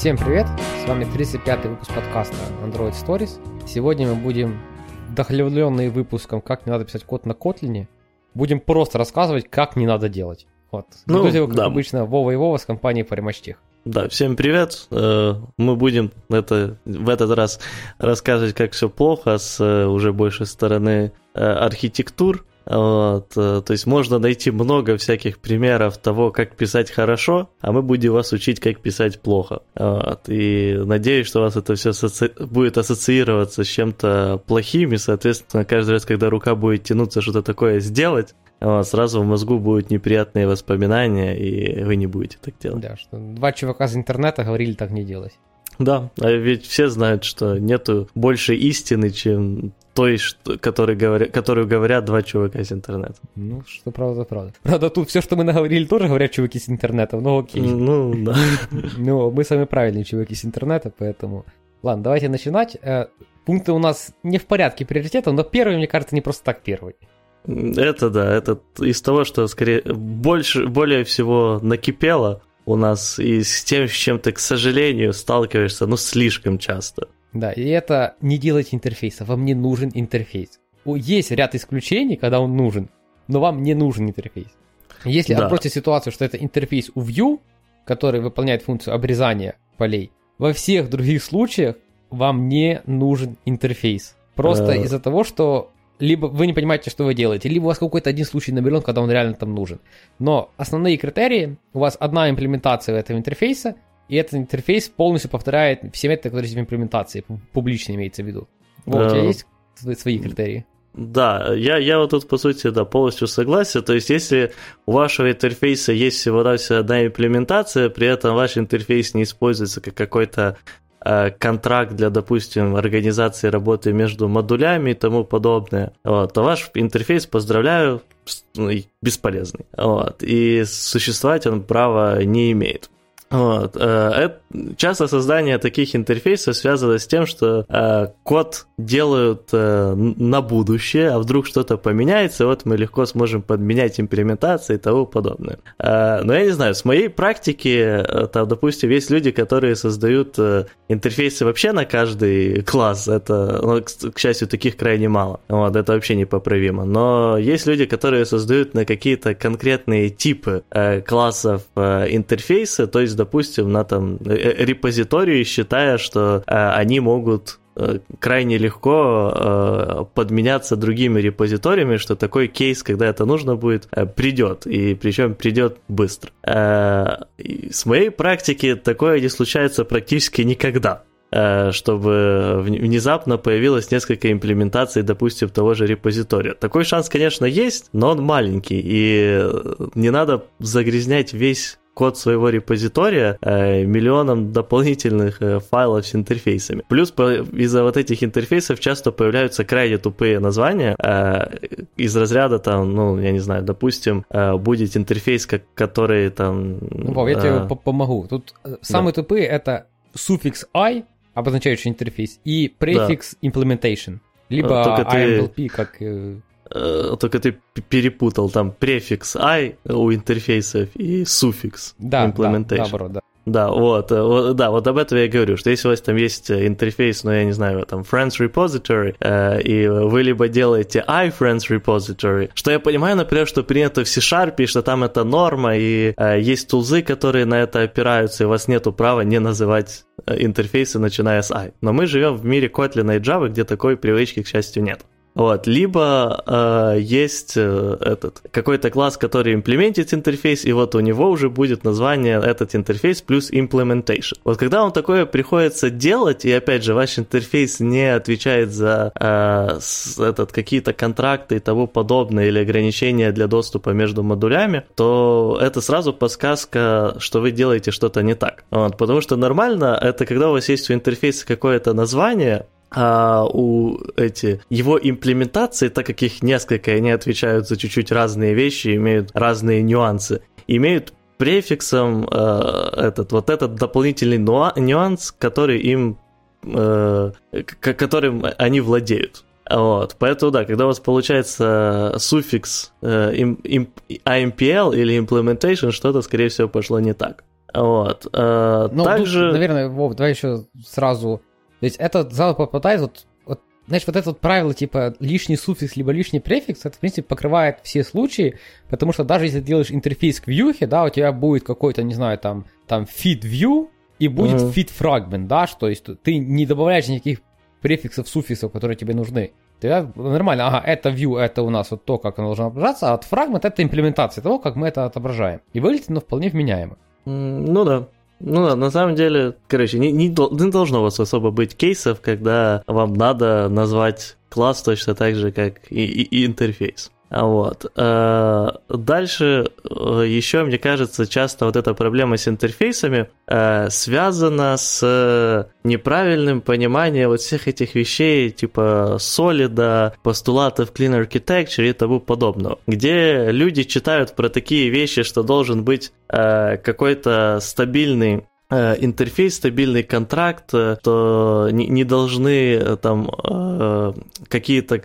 Всем привет! С вами 35-й выпуск подкаста Android Stories. Сегодня мы будем вдохновленные выпуском «Как не надо писать код на Kotlin». Будем просто рассказывать, как не надо делать. Вот. Ну, Ведут его, как да. обычно, Вова и Вова с компанией Паримачтех. Да, всем привет. Э, мы будем это, в этот раз рассказывать, как все плохо с э, уже большей стороны э, архитектур. Вот, э, то есть можно найти много всяких примеров того, как писать хорошо, а мы будем вас учить, как писать плохо. Вот, и надеюсь, что у вас это все асоци... будет ассоциироваться с чем-то плохим, и, соответственно, каждый раз, когда рука будет тянуться что-то такое сделать, вот, сразу в мозгу будут неприятные воспоминания, и вы не будете так делать. Да, что два чувака из интернета говорили так не делать. Да, а ведь все знают, что нету больше истины, чем той, что, который говоря, которую говорят два чувака из интернета. Ну, что правда, правда. Правда, тут все, что мы наговорили, тоже говорят чуваки из интернета, ну окей. Ну, да. Ну, мы сами правильные чуваки из интернета, поэтому... Ладно, давайте начинать. Э, пункты у нас не в порядке приоритетов, но первый, мне кажется, не просто так первый. Это да, это из того, что скорее больше, более всего накипело у нас, и с тем, с чем ты, к сожалению, сталкиваешься, ну, слишком часто. Да, и это не делать интерфейса, вам не нужен интерфейс. Есть ряд исключений, когда он нужен, но вам не нужен интерфейс. Если да. отбросить ситуацию, что это интерфейс у Vue, который выполняет функцию обрезания полей, во всех других случаях вам не нужен интерфейс. Просто э... из-за того, что либо вы не понимаете, что вы делаете, либо у вас какой-то один случай наберен, когда он реально там нужен. Но основные критерии, у вас одна имплементация этого интерфейса, и этот интерфейс полностью повторяет все методы, которые есть в имплементации, публично имеется в виду. Вот, у тебя есть свои критерии? Да, я, я вот тут, по сути, да, полностью согласен. То есть, если у вашего интерфейса есть всего-навсего одна имплементация, при этом ваш интерфейс не используется как какой-то э, контракт для, допустим, организации работы между модулями и тому подобное, вот, то ваш интерфейс, поздравляю, ну, бесполезный. Вот, и существовать он права не имеет. Вот. Э, часто создание таких интерфейсов связано с тем, что э, код делают э, на будущее, а вдруг что-то поменяется, вот мы легко сможем подменять имплементации и тому подобное. Но я не знаю, с моей практики, там, допустим, есть люди, которые создают интерфейсы вообще на каждый класс. Это, ну, к, счастью, таких крайне мало. Вот, это вообще непоправимо. Но есть люди, которые создают на какие-то конкретные типы классов интерфейсы, то есть допустим, на там э, э, репозитории, считая, что э, они могут крайне легко подменяться другими репозиториями, что такой кейс, когда это нужно будет, придет, и причем придет быстро. С моей практики такое не случается практически никогда чтобы внезапно появилось несколько имплементаций, допустим, того же репозитория. Такой шанс, конечно, есть, но он маленький, и не надо загрязнять весь код своего репозитория э, миллионом дополнительных э, файлов с интерфейсами. Плюс из-за вот этих интерфейсов часто появляются крайне тупые названия э, из разряда там, ну, я не знаю, допустим, будет интерфейс, который там... Ну, Вов, я тебе помогу. Тут самые да. тупые это суффикс i, обозначающий интерфейс, и префикс да. implementation. Либо IMLP, ты... как... Э, только ты перепутал там префикс i у интерфейсов и суффикс да, implementation. Да, да, да. Да, вот, э, вот, да, вот об этом я говорю, что если у вас там есть э, интерфейс, ну, я не знаю, там, Friends Repository, э, и вы либо делаете iFriends Repository, что я понимаю, например, что принято в C-Sharp, и что там это норма, и э, есть тулзы, которые на это опираются, и у вас нету права не называть интерфейсы, начиная с i. Но мы живем в мире Kotlin и Java, где такой привычки, к счастью, нет. Вот, либо э, есть э, этот какой-то класс, который имплементит интерфейс, и вот у него уже будет название этот интерфейс плюс implementation. Вот когда вам такое приходится делать, и опять же ваш интерфейс не отвечает за э, с, этот какие-то контракты и тому подобное или ограничения для доступа между модулями, то это сразу подсказка, что вы делаете что-то не так. Вот, потому что нормально это когда у вас есть у интерфейса какое-то название, а у эти его имплементации, так как их несколько, они отвечают за чуть-чуть разные вещи, имеют разные нюансы, имеют префиксом э, этот вот этот дополнительный нюанс, который им э, которым они владеют. Вот, поэтому да, когда у вас получается суффикс э, им, им, IMPL или implementation, что-то, скорее всего, пошло не так. Вот. Э, ну, также... Тут, наверное, Вов, давай еще сразу... То есть это сразу попадает вот, вот знаешь, вот это вот правило, типа, лишний суффикс либо лишний префикс, это, в принципе, покрывает все случаи, потому что даже если ты делаешь интерфейс к вьюхе, да, у тебя будет какой-то, не знаю, там, там feed view, и будет mm-hmm. feed fragment, да, что, то есть ты не добавляешь никаких префиксов, суффиксов, которые тебе нужны. Тогда нормально, ага, это view, это у нас вот то, как оно должно отображаться, а вот фрагмент это имплементация того, как мы это отображаем. И выглядит оно вполне вменяемо. Ну да. Ну да, на самом деле, короче, не, не, не должно у вас особо быть кейсов, когда вам надо назвать класс точно так же, как и, и, и интерфейс. Вот. Э, дальше э, еще, мне кажется, часто вот эта проблема с интерфейсами э, связана с неправильным пониманием вот всех этих вещей, типа солида, постулатов Clean Architecture и тому подобного, где люди читают про такие вещи, что должен быть какой-то стабильный интерфейс, стабильный контракт, то не, должны там какие-то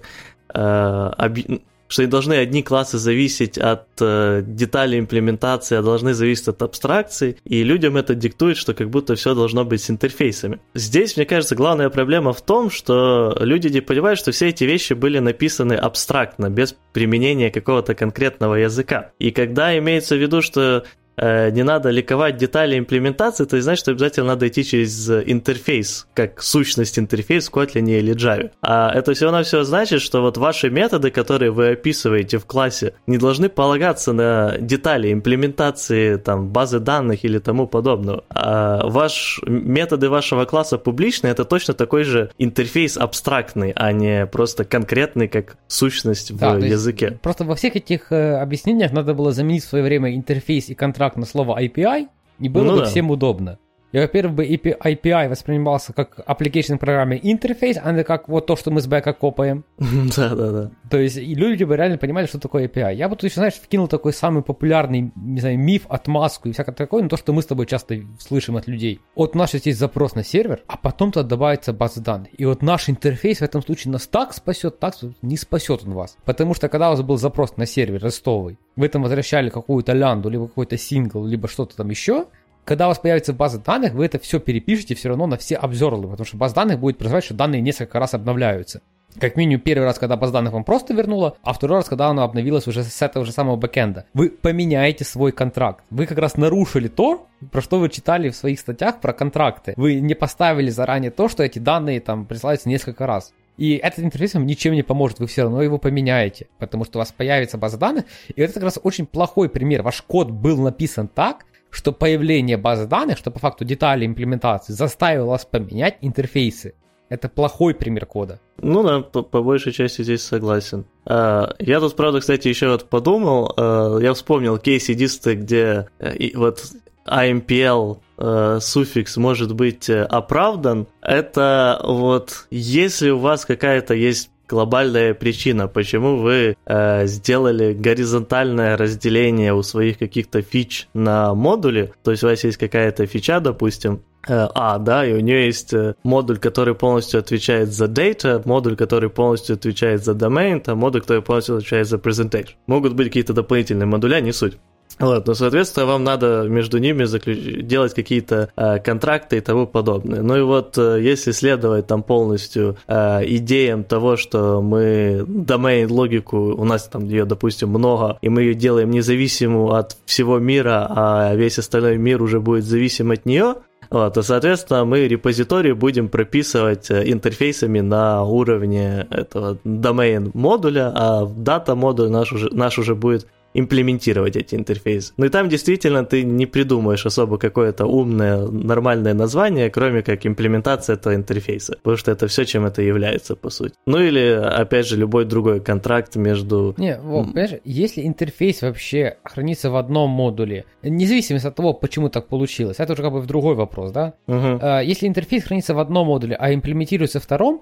что не должны одни классы зависеть от э, деталей имплементации, а должны зависеть от абстракций, и людям это диктует, что как будто все должно быть с интерфейсами. Здесь, мне кажется, главная проблема в том, что люди не понимают, что все эти вещи были написаны абстрактно, без применения какого-то конкретного языка. И когда имеется в виду, что не надо ликовать детали имплементации, то есть значит, что обязательно надо идти через интерфейс, как сущность интерфейс в Kotlin или Java. А это все равно все значит, что вот ваши методы, которые вы описываете в классе, не должны полагаться на детали имплементации там, базы данных или тому подобного. А ваш, методы вашего класса публичные, это точно такой же интерфейс абстрактный, а не просто конкретный, как сущность да, в языке. Просто во всех этих э, объяснениях надо было заменить в свое время интерфейс и контракт контракт на слово API, и было ну, бы да. всем удобно. И, во-первых, бы API воспринимался как application программе интерфейс, а не как вот то, что мы с бэка копаем. Да, да, да. То есть и люди бы реально понимали, что такое API. Я бы тут еще, знаешь, вкинул такой самый популярный, не знаю, миф, отмазку и всякое такое, но то, что мы с тобой часто слышим от людей. Вот у нас сейчас есть запрос на сервер, а потом туда добавится база данных. И вот наш интерфейс в этом случае нас так спасет, так не спасет он вас. Потому что когда у вас был запрос на сервер REST овый, вы там возвращали какую-то лямбду, либо какой-то сингл, либо что-то там еще, когда у вас появится база данных, вы это все перепишете все равно на все observable ы, потому что база данных будет присылать, что данные несколько раз обновляются. Как минимум первый раз, когда база данных вам просто вернула, а второй раз, когда она обновилась уже с этого же самого бэкенда. Вы поменяете свой контракт. Вы как раз нарушили то, про что вы читали в своих статьях про контракты. Вы не поставили заранее то, что эти данные там присылаются несколько раз. И этот интерфейс вам ничем не поможет, вы все равно его поменяете, потому что у вас появится база данных. И это как раз очень плохой пример. Ваш код был написан так, что появление базы данных, что по факту детали имплементации заставило вас поменять интерфейсы. Это плохой пример кода. Ну да, по, по большей части здесь согласен. А, я тут, правда, кстати, еще вот подумал, а, я вспомнил кейс единственный, где э, вот IMPL э, суффикс может быть э, оправдан, это вот если у вас какая-то есть глобальная причина, почему вы э, сделали горизонтальное разделение у своих каких-то фич на модули. То есть у вас есть какая-то фича, допустим, э, а, да, и у нее есть э, модуль, который полностью отвечает за data, модуль, который полностью отвечает за domain, а модуль, который полностью отвечает за presentation. Могут быть какие-то дополнительные модуля, не суть. Ну, соответственно, вам надо между ними заключ... делать какие-то э, контракты и тому подобное. Ну и вот, э, если следовать там полностью э, идеям того, что мы domain логику, у нас там ее, допустим, много, и мы ее делаем независимую от всего мира, а весь остальной мир уже будет зависим от нее, вот, то, соответственно, мы репозиторий будем прописывать э, интерфейсами на уровне этого domain модуля, а дата модуль наш уже, наш уже будет имплементировать эти интерфейсы. Ну и там действительно ты не придумаешь особо какое-то умное, нормальное название, кроме как имплементация этого интерфейса, потому что это все, чем это является, по сути. Ну или, опять же, любой другой контракт между... Не, вот, понимаешь, если интерфейс вообще хранится в одном модуле, независимо от того, почему так получилось, это уже как бы в другой вопрос, да? Угу. Если интерфейс хранится в одном модуле, а имплементируется в втором,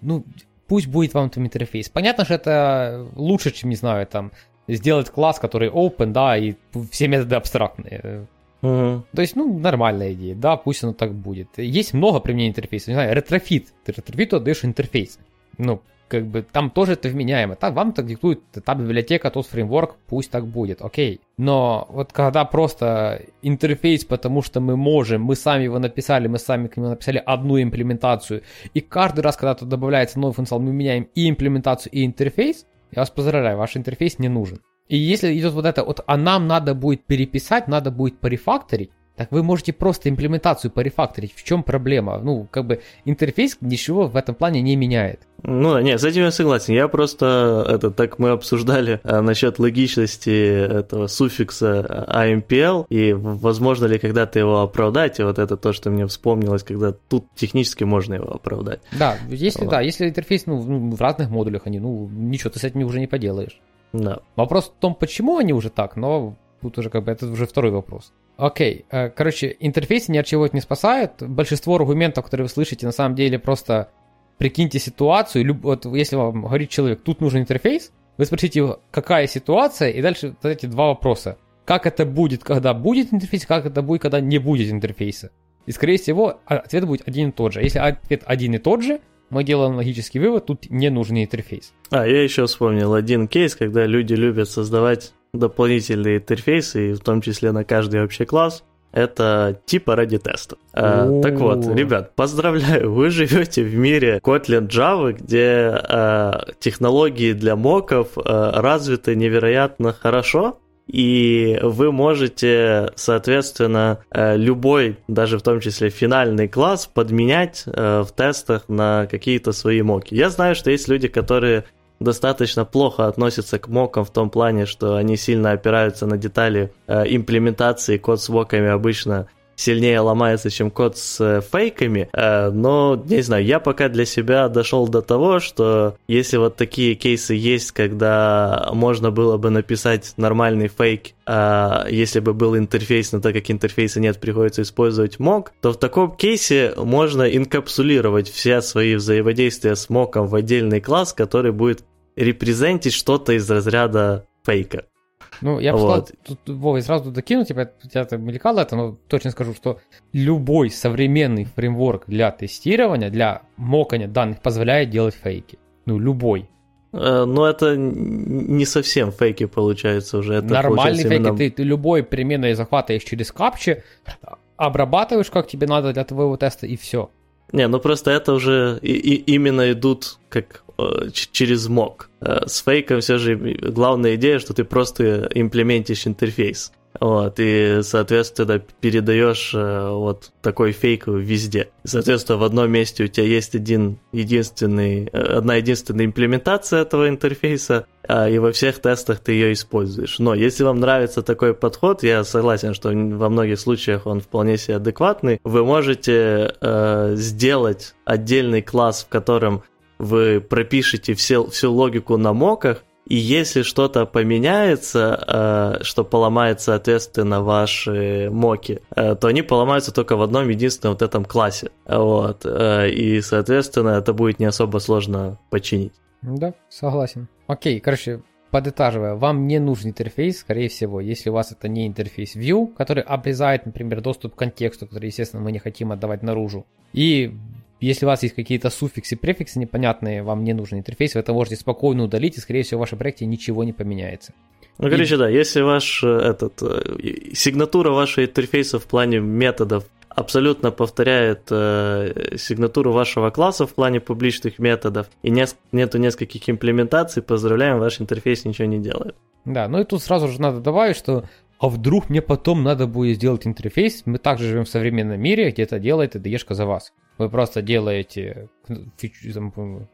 ну, пусть будет вам там интерфейс. Понятно, что это лучше, чем, не знаю, там, сделать класс, который open, да, и все методы абстрактные. Угу. То есть, ну, нормальная идея, да, пусть оно так будет. Есть много применений интерфейса, не знаю, Retrofit. Ты Retrofit у отдаешь интерфейс. Ну, как бы там тоже это вменяемо. Так, вам так диктует та библиотека, тот фреймворк, пусть так будет, окей. Но вот когда просто интерфейс, потому что мы можем, мы сами его написали, мы сами к нему написали одну имплементацию, и каждый раз, когда тут добавляется новый функционал, мы меняем и имплементацию, и интерфейс, я вас поздравляю, ваш интерфейс не нужен. И если идет вот это вот, а нам надо будет переписать, надо будет порефакторить, так вы можете просто имплементацию порефакторить. В чем проблема? Ну, как бы интерфейс ничего в этом плане не меняет. Ну, нет, с этим я согласен. Я просто, это, так мы обсуждали а, насчет логичности этого суффикса AMPL, и возможно ли когда-то его оправдать, и вот это то, что мне вспомнилось, когда тут технически можно его оправдать. Да, если, вот. да, если интерфейс ну, в разных модулях они, ну, ничего ты с этим уже не поделаешь. Да. Вопрос в том, почему они уже так, но тут уже как бы это уже второй вопрос. Окей, э, короче, интерфейсы ни от чего не спасают. Большинство аргументов, которые вы слышите, на самом деле просто прикиньте ситуацию. Вот если вам говорит человек, тут нужен интерфейс, вы спросите какая ситуация, и дальше задаете два вопроса. Как это будет, когда будет интерфейс, как это будет, когда не будет интерфейса. И, скорее всего, ответ будет один и тот же. Если ответ один и тот же, мы делаем логический вывод, тут не нужен интерфейс. А, я еще вспомнил один кейс, когда люди любят создавать дополнительные интерфейсы, и в том числе на каждый вообще класс. Это типа ради теста. А, так вот, ребят, поздравляю, вы живете в мире Kotlin Java, где а, технологии для моков а, развиты невероятно хорошо, и вы можете, соответственно, э, любой, даже в том числе финальный класс, подменять э, в тестах на какие-то свои моки. Я знаю, что есть люди, которые достаточно плохо относятся к мокам в том плане, что они сильно опираются на детали э, имплементации, код с моками обычно сильнее ломается, чем код с э, фейками, э, но, не знаю, я пока для себя дошел до того, что если вот такие кейсы есть, когда можно было бы написать нормальный фейк, а если бы был интерфейс, но так как интерфейса нет, приходится использовать мок, то в таком кейсе можно инкапсулировать все свои взаимодействия с моком в отдельный класс, который будет репрезентить что-то из разряда фейка. Ну, я бы вот. сказал, тут, Вова, сразу докину, типа, у тебя это мелькало это, но точно скажу, что любой современный фреймворк для тестирования, для мокания данных позволяет делать фейки. Ну, любой. Э, но это не совсем фейки получается уже. Это Нормальный фейки, именно... ты, ты любой переменной захватываешь через капчи, обрабатываешь, как тебе надо для твоего теста, и все. Не, ну просто это уже и, и именно идут как через мок. Э, с фейком все же главная идея, что ты просто имплементишь интерфейс. Вот, и, соответственно, передаешь э, вот такой фейк везде. Соответственно, в одном месте у тебя есть один единственный, одна единственная имплементация этого интерфейса, а, и во всех тестах ты ее используешь. Но если вам нравится такой подход, я согласен, что во многих случаях он вполне себе адекватный, вы можете э, сделать отдельный класс, в котором вы пропишете все, всю логику на моках, и если что-то поменяется, э, что поломает, соответственно, ваши моки, э, то они поломаются только в одном единственном вот этом классе. Вот. Э, и, соответственно, это будет не особо сложно починить. Да, согласен. Окей, короче, подытаживая, вам не нужен интерфейс, скорее всего, если у вас это не интерфейс View, который обрезает, например, доступ к контексту, который, естественно, мы не хотим отдавать наружу. И если у вас есть какие-то суффиксы, префиксы непонятные, вам не нужен интерфейс, вы это можете спокойно удалить, и, скорее всего, в вашем проекте ничего не поменяется. Ну, короче, и... да, если ваш э, этот, э, сигнатура вашего интерфейса в плане методов абсолютно повторяет э, сигнатуру вашего класса в плане публичных методов, и нет, нету нескольких имплементаций, поздравляем, ваш интерфейс ничего не делает. Да, ну и тут сразу же надо добавить, что а вдруг мне потом надо будет сделать интерфейс, мы также живем в современном мире, где это делает IDE за вас. Вы просто делаете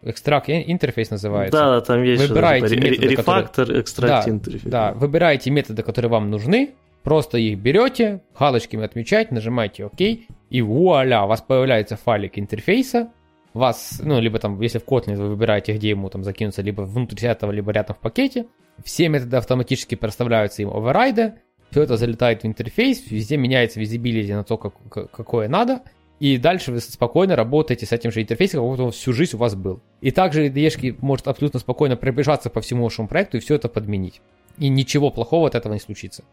экстракт интерфейс называется. Да, там есть выбираете методы, рефактор, экстракт да, интерфейс. Да, выбираете методы, которые вам нужны, просто их берете, галочками отмечаете, нажимаете ОК, и вуаля, у вас появляется файлик интерфейса, вас, ну, либо там, если в Kotlin вы выбираете, где ему там закинуться, либо внутрь этого, либо рядом в пакете, все методы автоматически проставляются им оверрайды, все это залетает в интерфейс, везде меняется визибилити на то, как, какое надо, и дальше вы спокойно работаете с этим же интерфейсом, как будто он всю жизнь у вас был. И также IDE может абсолютно спокойно пробежаться по всему вашему проекту и все это подменить. И ничего плохого от этого не случится.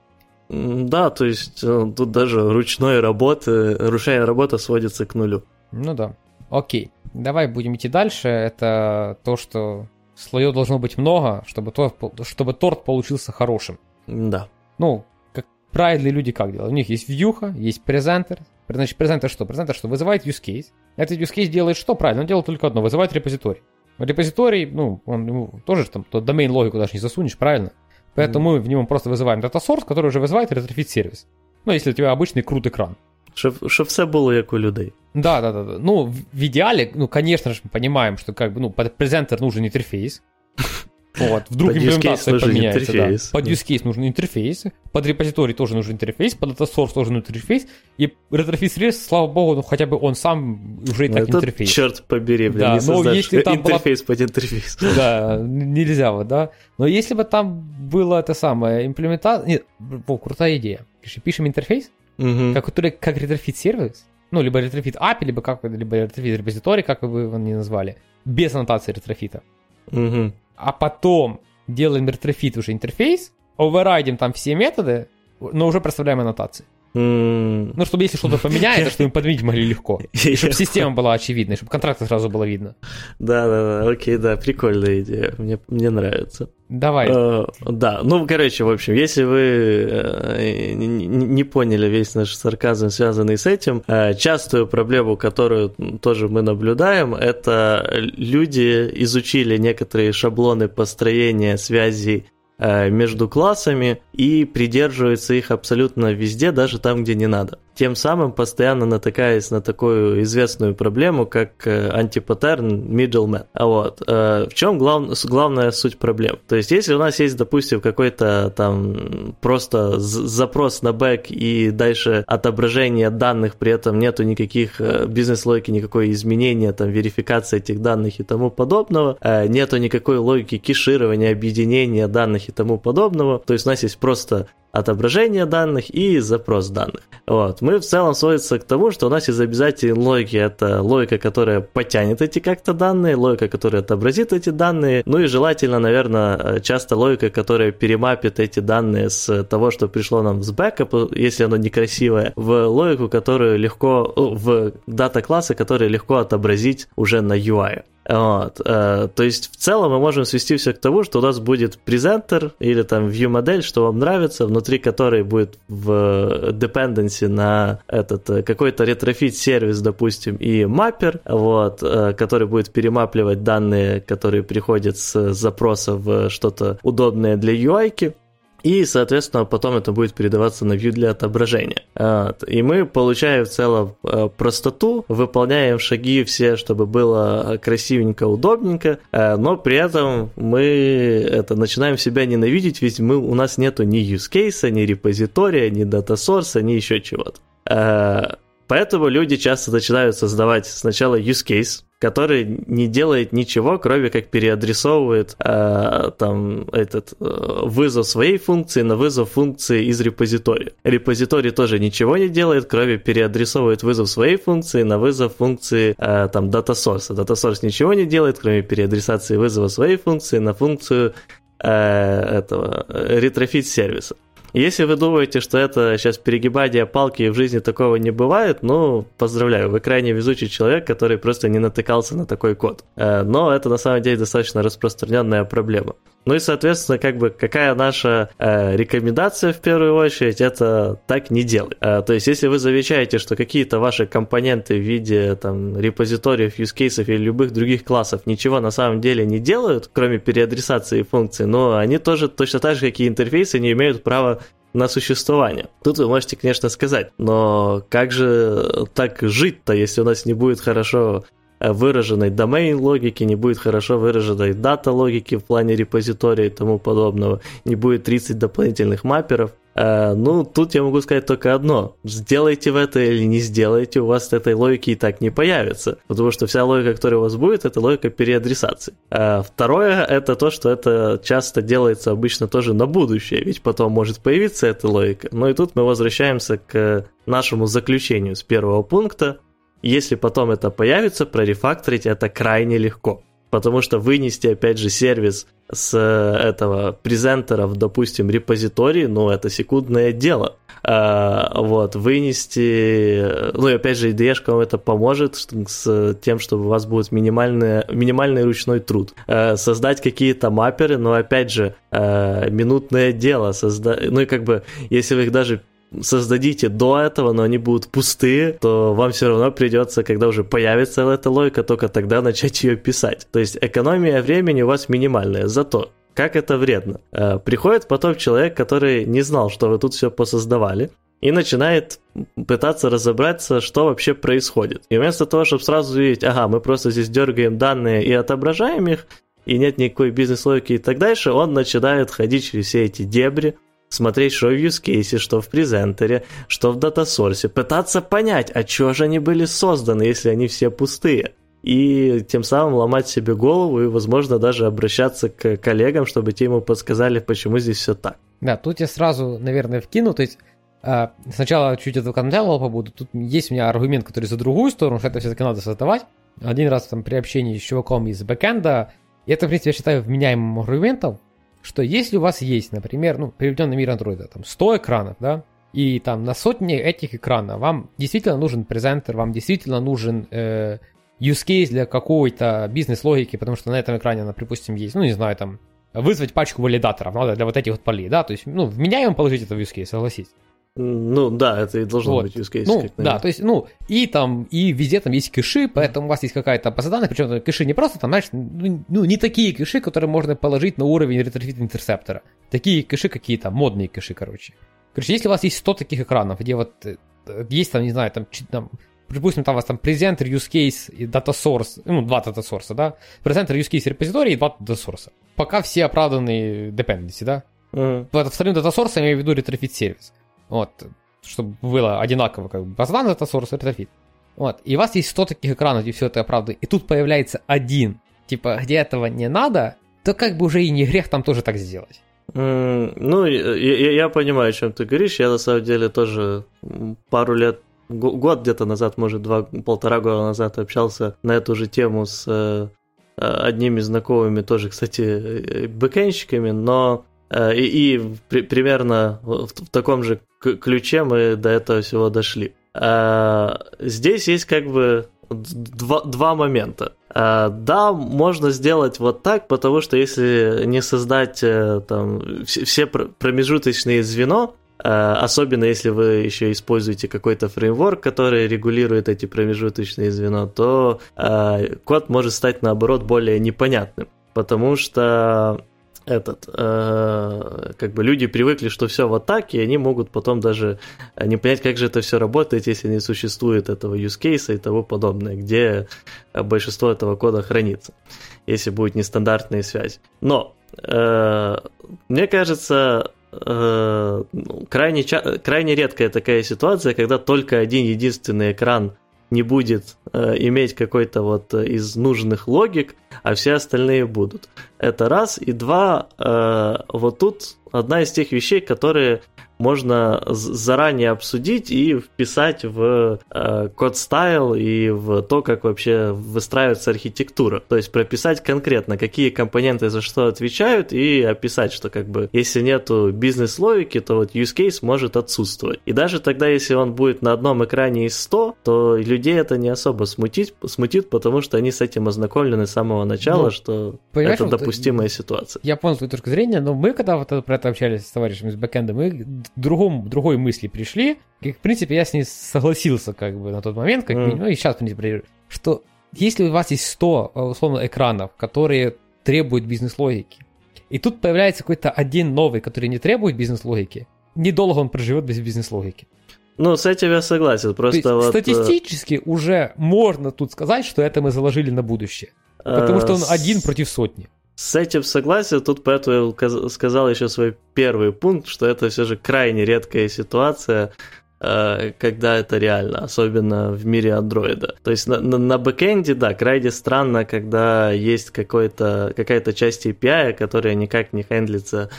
Да, то есть э, тут даже ручной работы, ручная работа сводится к нулю. Ну да. Окей, давай будем идти дальше. Это то, что слоев должно быть много, чтобы торт, чтобы торт получился хорошим. Да. Ну, как правильные люди как делают? У них есть вьюха, есть презентер. Значит, презентер что? Презентер что? Вызывает use case. Этот use case делает что? Правильно, он делает только одно, вызывает репозиторий. Репозиторий, ну, он ну, тоже там, то домен логику даже не засунешь, правильно? Поэтому mm. мы в нем просто вызываем дата source, который уже вызывает Retrofit сервис. Ну, если у тебя обычный CRUD экран. Щоб, щоб все було як у людей. Да, да, да. Ну, в идеале, ну, конечно же, мы понимаем, что как бы, ну, под презентер нужен интерфейс. Вот, вдруг под имплементация поменяется, интерфейс. да. Под use case нужен интерфейс, под репозиторий тоже нужен интерфейс, под data source тоже нужен интерфейс, и Retrofit сервис, слава богу, ну хотя бы он сам уже и так Это, интерфейс. Черт побери, блин, да, не но если там интерфейс была... под интерфейс. Да, нельзя вот, да. Но если бы там было это самое, имплементация... Нет, о, крутая идея. Пишем интерфейс, угу. который как Retrofit сервис, ну, либо Retrofit API, либо, как, либо Retrofit репозиторий, как вы его не назвали, без аннотации Retrofit а. Угу. А потом делаем Retrofit уже интерфейс, оверрайдим там все методы, но уже проставляем аннотации. Ну, чтобы если что-то поменяется, чтобы мы подменить могли легко. И чтобы система была очевидной, чтобы контракты сразу было видно. Да, да, да, окей, да, прикольная идея. Мне, мне нравится. Давай. Uh, да, ну, короче, в общем, если вы uh, не, не поняли весь наш сарказм, связанный с этим, uh, частую проблему, которую тоже мы наблюдаем, это люди изучили некоторые шаблоны построения связей между классами и придерживаются их абсолютно везде, даже там, где не надо тем самым постоянно натыкаясь на такую известную проблему, как э, антипаттерн middleman. А вот э, в чем глав, главная суть проблем? То есть, если у нас есть, допустим, какой-то там просто запрос на бэк и дальше отображение данных, при этом нету никаких э, бизнес-логики, никакой изменения, там, верификации этих данных и тому подобного, нету никакой логики кеширования, объединения данных и тому подобного, то есть у нас есть просто отображение данных и запрос данных. Вот. Мы в целом сводится к тому, что у нас из обязательной логики это логика, которая потянет эти как-то данные, логика, которая отобразит эти данные, ну и желательно, наверное, часто логика, которая перемапит эти данные с того, что пришло нам с бэкапа, если оно некрасивое, в логику, которую легко, в дата-классы, которые легко отобразить уже на UI. Вот. Э, то есть в целом мы можем свести все к тому, что у нас будет презентер или там view модель, что вам нравится, внутри которой будет в dependency на этот э, какой-то Retrofit сервис, допустим, и маппер, вот, э, который будет перемапливать данные, которые приходят с запроса в что-то удобное для UI. И, соответственно, потом это будет передаваться на view для отображения. И мы получаем в целом э, простоту, выполняем шаги все, чтобы было красивенько, удобненько, э, но при этом мы это начинаем себя ненавидеть, ведь мы, у нас нету ни use case, ни репозитория, ни дата source, ни еще чего-то. Э, поэтому люди часто начинают создавать сначала use case, который не делает ничего, кроме как переадресовывает э, там этот э, вызов своей функции на вызов функции из репозитория. Репозиторий тоже ничего не делает, кроме переадресовывает вызов своей функции на вызов функции э, там data source. Data source ничего не делает, кроме переадресации вызова своей функции на функцию э, этого э, Retrofit сервиса. Если вы думаете, что это сейчас перегибание палки и в жизни такого не бывает, ну, поздравляю, вы крайне везучий человек, который просто не натыкался на такой код. Э, но это на самом деле достаточно распространенная проблема. Ну и, соответственно, как бы какая наша э, рекомендация в первую очередь, это так не делать. Э, то есть, если вы замечаете, что какие-то ваши компоненты в виде там репозиториев, юзкейсов или любых других классов ничего на самом деле не делают, кроме переадресации функций, но они тоже точно так же, как и интерфейсы, не имеют права на существование. Тут вы можете, конечно, сказать, но как же так жить-то, если у нас не будет хорошо выраженной domain логики, не будет хорошо выраженной дата логики в плане репозитория и тому подобного, не будет 30 дополнительных мапперов. Э, ну, тут я могу сказать только одно. Сделайте в это или не сделайте, у вас этой логики и так не появится. Потому что вся логика, которая у вас будет, это логика переадресации. Э, второе, это то, что это часто делается обычно тоже на будущее, ведь потом может появиться эта логика. Но и тут мы возвращаемся к нашему заключению с первого пункта, если потом это появится, прорефакторить это крайне легко. потому что вынести, опять же, сервис с этого презентеров, допустим, репозиторий, ну, это секундное дело. А, вот, вынести, ну и опять же, IDE вам это поможет с тем, чтобы у вас будет минимальный, минимальный ручной труд. А, создать какие-то мапперы, но опять же, а, минутное дело, созда... ну и как бы, если вы их даже создадите до этого, но они будут пустые, то вам все равно придется, когда уже появится эта логика, только тогда начать ее писать. То есть экономия времени у вас минимальная. Зато как это вредно. Э, приходит потом человек, который не знал, что вы тут все посоздавали, и начинает пытаться разобраться, что вообще происходит. И вместо того, чтобы сразу видеть, ага, мы просто здесь дергаем данные и отображаем их, и нет никакой бизнес-логики и так дальше, он начинает ходить через все эти дебри, смотреть, что в case, что в презентере, что в дата-сорсе, пытаться понять, а чего же они были созданы, если они все пустые и тем самым ломать себе голову и, возможно, даже обращаться к коллегам, чтобы те ему подсказали, почему здесь все так. Да, тут я сразу, наверное, вкину, то есть а, сначала чуть адвокатом дьявола побуду, тут есть у меня аргумент, который за другую сторону, что это все-таки надо создавать. Один раз там при общении с чуваком из бэкэнда, и это, в принципе, я считаю вменяемым аргументом, что если у вас есть, например, ну, приведенный мир андроида, там 100 экранов, да, и там на сотни этих экранов вам действительно нужен презентер, вам действительно нужен э, use case для какой-то бизнес-логики, потому что на этом экране она, припустим, есть, ну, не знаю, там, вызвать пачку валидаторов надо для вот этих вот полей, да, то есть, ну, вменяем положить это в use case, согласись. Ну да, это и должно вот. быть use case. Ну, как, да, то есть, ну, и там, и везде там есть кэши, поэтому у вас есть какая-то база данных, причем кэши не просто там, знаешь, ну, ну, не такие кэши, которые можно положить на уровень Retrofit интерсептора. Такие кэши какие-то, модные кэши, короче. Короче, если у вас есть 100 таких экранов, где вот э, есть там, не знаю, там, там Допустим, там у вас там презентер, use case и data source, ну, два data source, да, презентер, use case, репозиторий и два data source. Пока все оправданные dependency, да. Mm-hmm. Вот вторым data source я имею в виду Retrofit сервис. Вот, чтобы было одинаково, как бы, база data source и Retrofit. Вот, и у вас есть 100 таких экранов, где все это оправдывает, и тут появляется один, типа, где этого не надо, то как бы уже и не грех там тоже так сделать. Mm, ну, я, я, понимаю, о чем ты говоришь. Я на самом деле тоже пару лет год где-то назад, может, два, полтора года назад общался на эту же тему с э, одними знакомыми, тоже, кстати, э, бэкэнщиками, но э, и, и при, примерно в, в таком же ключе мы до этого всего дошли. А, здесь есть как бы два, два момента. А, да, можно сделать вот так, потому что если не создать там все промежуточные звено, Э, особенно если вы еще используете какой-то фреймворк, который регулирует эти промежуточные звена, то э, код может стать наоборот более непонятным, потому что этот, э, как бы люди привыкли, что все вот так, и они могут потом даже не понять, как же это все работает, если не существует этого use case и того подобное, где большинство этого кода хранится, если будет нестандартная связь. Но э, мне кажется, э, крайне, крайне редкая такая ситуация, когда только один единственный экран не будет э, иметь какой-то вот из нужных логик, а все остальные будут. Это раз. И два, э, вот тут одна из тех вещей, которые можно заранее обсудить и вписать в э, код стайл и в то, как вообще выстраивается архитектура. То есть прописать конкретно, какие компоненты за что отвечают, и описать, что как бы если нету бизнес-логики, то вот use case может отсутствовать. И даже тогда, если он будет на одном экране из 100, то людей это не особо смутит, смутит потому что они с этим ознакомлены с самого начала, ну, что это допустимая ситуация. Я понял твою точку зрения, но мы, когда вот про это общались с товарищами из бэкэнда, мы другом, другой мысли пришли, и, в принципе, я с ней согласился как бы на тот момент, как mm. ну и сейчас, в принципе, что если у вас есть 100, э, условно, экранов, которые требуют бизнес-логики, и тут появляется какой-то один новый, который не требует бизнес-логики, недолго он проживет без бизнес-логики. Ну, с этим я согласен. Просто То есть, вот... Э, статистически уже можно тут сказать, что это мы заложили на будущее. Потому что он э, один против сотни. С этим согласен, тут поэтому я сказал еще свой первый пункт, что это все же крайне редкая ситуация, э, когда это реально, особенно в мире андроида. То есть на, на, на бэкэнде, да, крайне странно, когда есть какой-то, какая-то часть API, которая никак не хендлится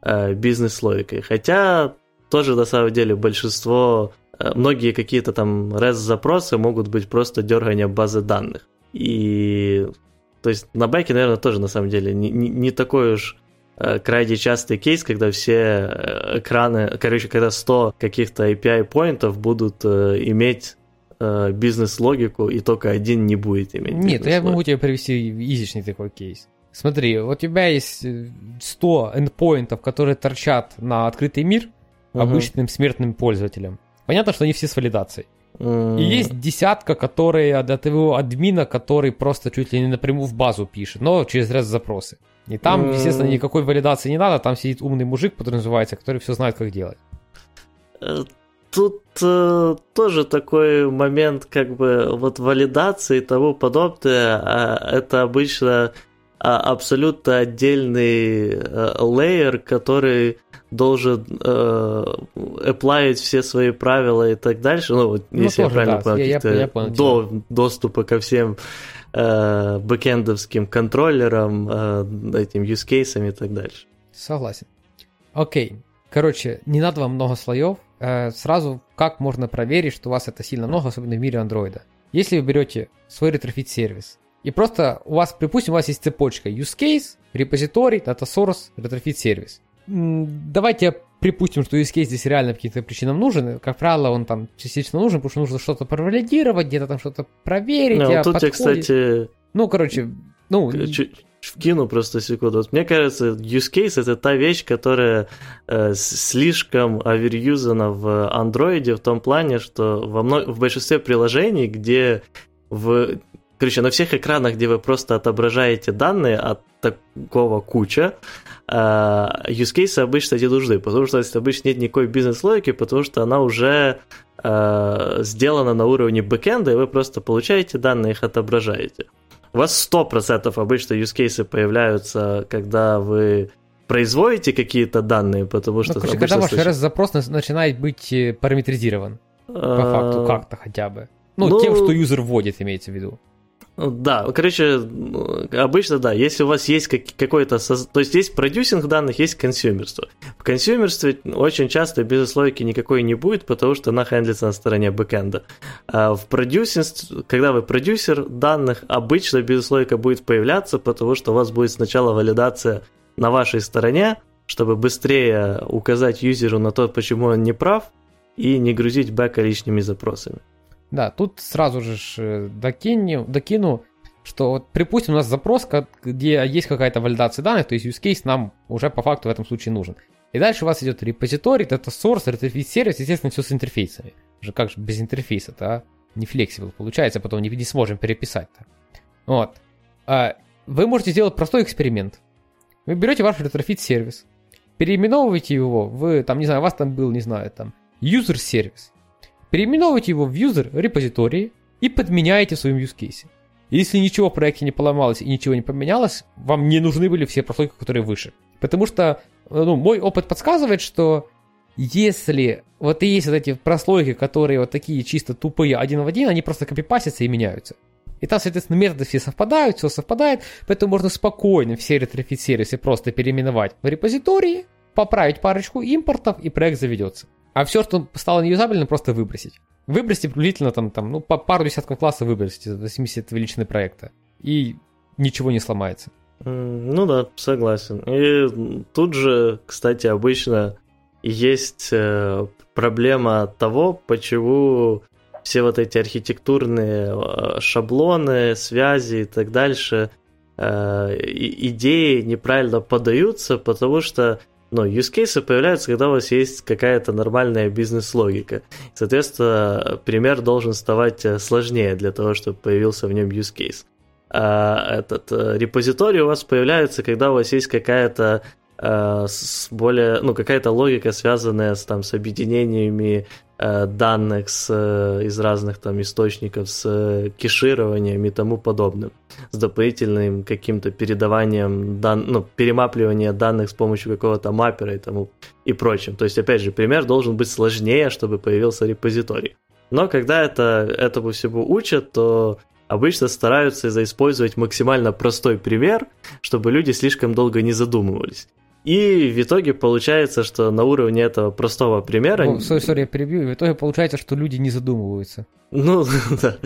э, бизнес-логикой. Хотя тоже на самом деле большинство, э, многие какие-то там REST-запросы могут быть просто дергание базы данных. И То есть на бэке, наверное, тоже на самом деле не, не, не такой уж э, крайне частый кейс, когда все э, экраны, короче, когда 100 каких-то API-поинтов будут э, иметь бизнес-логику, и только один не будет иметь Нет, я могу тебе привести изичный такой кейс. Смотри, у тебя есть 100 эндпоинтов, которые торчат на открытый мир uh-huh. обычным смертным пользователям. Понятно, что они все с валидацией. И есть десятка, которые от твоего админа, который просто чуть ли не напрямую в базу пишет, но через раз запросы. И там, естественно, никакой валидации не надо, там сидит умный мужик, который называется, который все знает, как делать. Э, тут э, тоже такой момент, как бы, вот валидации и тому подобное, а это обычно а, абсолютно отдельный э, лейер, который должен э, все свои правила и так дальше. Ну, вот, ну, если тоже, я правильно да, понял, я, я, я понял, до доступа ко всем э, бэкэндовским контроллерам, э, этим use cases и так дальше. Согласен. Окей. Короче, не надо вам много слоев. Э, сразу как можно проверить, что у вас это сильно много, особенно в мире андроида. Если вы берете свой Retrofit сервис, и просто у вас, припустим, у вас есть цепочка use case, репозиторий, data source, Retrofit сервис давайте припустим, что use case здесь реально по каким-то причинам нужен. Как правило, он там частично нужен, потому что нужно что-то провалидировать, где-то там что-то проверить. Ну, а тут я, кстати... Ну, короче, ну... Чуть вкину просто секунду. Вот мне кажется, use case это та вещь, которая э, слишком оверюзана в андроиде в том плане, что во мно... в большинстве приложений, где в Короче, на всех экранах, где вы просто отображаете данные, от такого куча, uh, use cases обычно не нужны, потому что обычно нет никакой бизнес-логики, потому что она уже uh, сделана на уровне бэкэнда, и вы просто получаете данные, их отображаете. У вас 100% обычно use cases появляются, когда вы производите какие-то данные, потому что... Ну, короче, когда ваш случае... запрос начинает быть э, параметризирован, по факту, как-то хотя бы. Ну, ну, тем, что юзер вводит, имеется в виду. Да, короче, обычно да, если у вас есть какой-то... То есть есть продюсинг данных, есть консюмерство. В консюмерстве очень часто бизнес-логики никакой не будет, потому что она хендлится на стороне бэкэнда. А в продюсинг, когда вы продюсер данных, обычно бизнес-логика будет появляться, потому что у вас будет сначала валидация на вашей стороне, чтобы быстрее указать юзеру на то, почему он не прав, и не грузить бэка лишними запросами. Да, тут сразу же э, докину, докину что вот, припустим, у нас запрос, где есть какая-то валидация данных, то есть use case нам уже по факту в этом случае нужен. И дальше у вас идет репозиторий, это source, retrofit сервис, естественно, все с интерфейсами. Же как же без интерфейса-то, а? Не flexible получается, потом не, не сможем переписать-то. Вот. А, вы можете сделать простой эксперимент. Вы берете ваш retrofit сервис, переименовываете его, вы там, не знаю, у вас там был, не знаю, там, user сервис переименовываете его в user репозитории и подменяете в своем use case. Если ничего в проекте не поломалось и ничего не поменялось, вам не нужны были все прослойки, которые выше. Потому что ну, мой опыт подсказывает, что если вот и есть вот эти прослойки, которые вот такие чисто тупые один в один, они просто копипасятся и меняются. И там, соответственно, методы все совпадают, все совпадает, поэтому можно спокойно все Retrofit сервисы просто переименовать в репозитории, поправить парочку импортов, и проект заведется. А все, что стало неюзабельным, просто выбросить. Выбросьте приблизительно там, там ну, по пару десятков классов выбросите, в зависимости от величины проекта. И ничего не сломается. Ну да, согласен. И тут же, кстати, обычно есть э, проблема того, почему все вот эти архитектурные э, шаблоны, связи и так дальше, э, идеи неправильно подаются, потому что но use cases появляются, когда у вас есть какая-то нормальная бизнес-логика. Соответственно, пример должен ставать э, сложнее для того, чтобы появился в нем use case. А этот э, репозиторий у вас появляется, когда у вас есть какая-то э, с более, ну, какая-то логика, связанная с, там, с объединениями данных с, э, из разных там источников, с э, кешированием и тому подобным, с дополнительным каким-то передаванием, дан, ну, перемапливание данных с помощью какого-то маппера и тому и прочим. То есть, опять же, пример должен быть сложнее, чтобы появился репозиторий. Но когда это, этому всему учат, то обычно стараются использовать максимально простой пример, чтобы люди слишком долго не задумывались. И в итоге получается, что на уровне этого простого примера... Ну, сори, я перебью. В итоге получается, что люди не задумываются. Ну, да.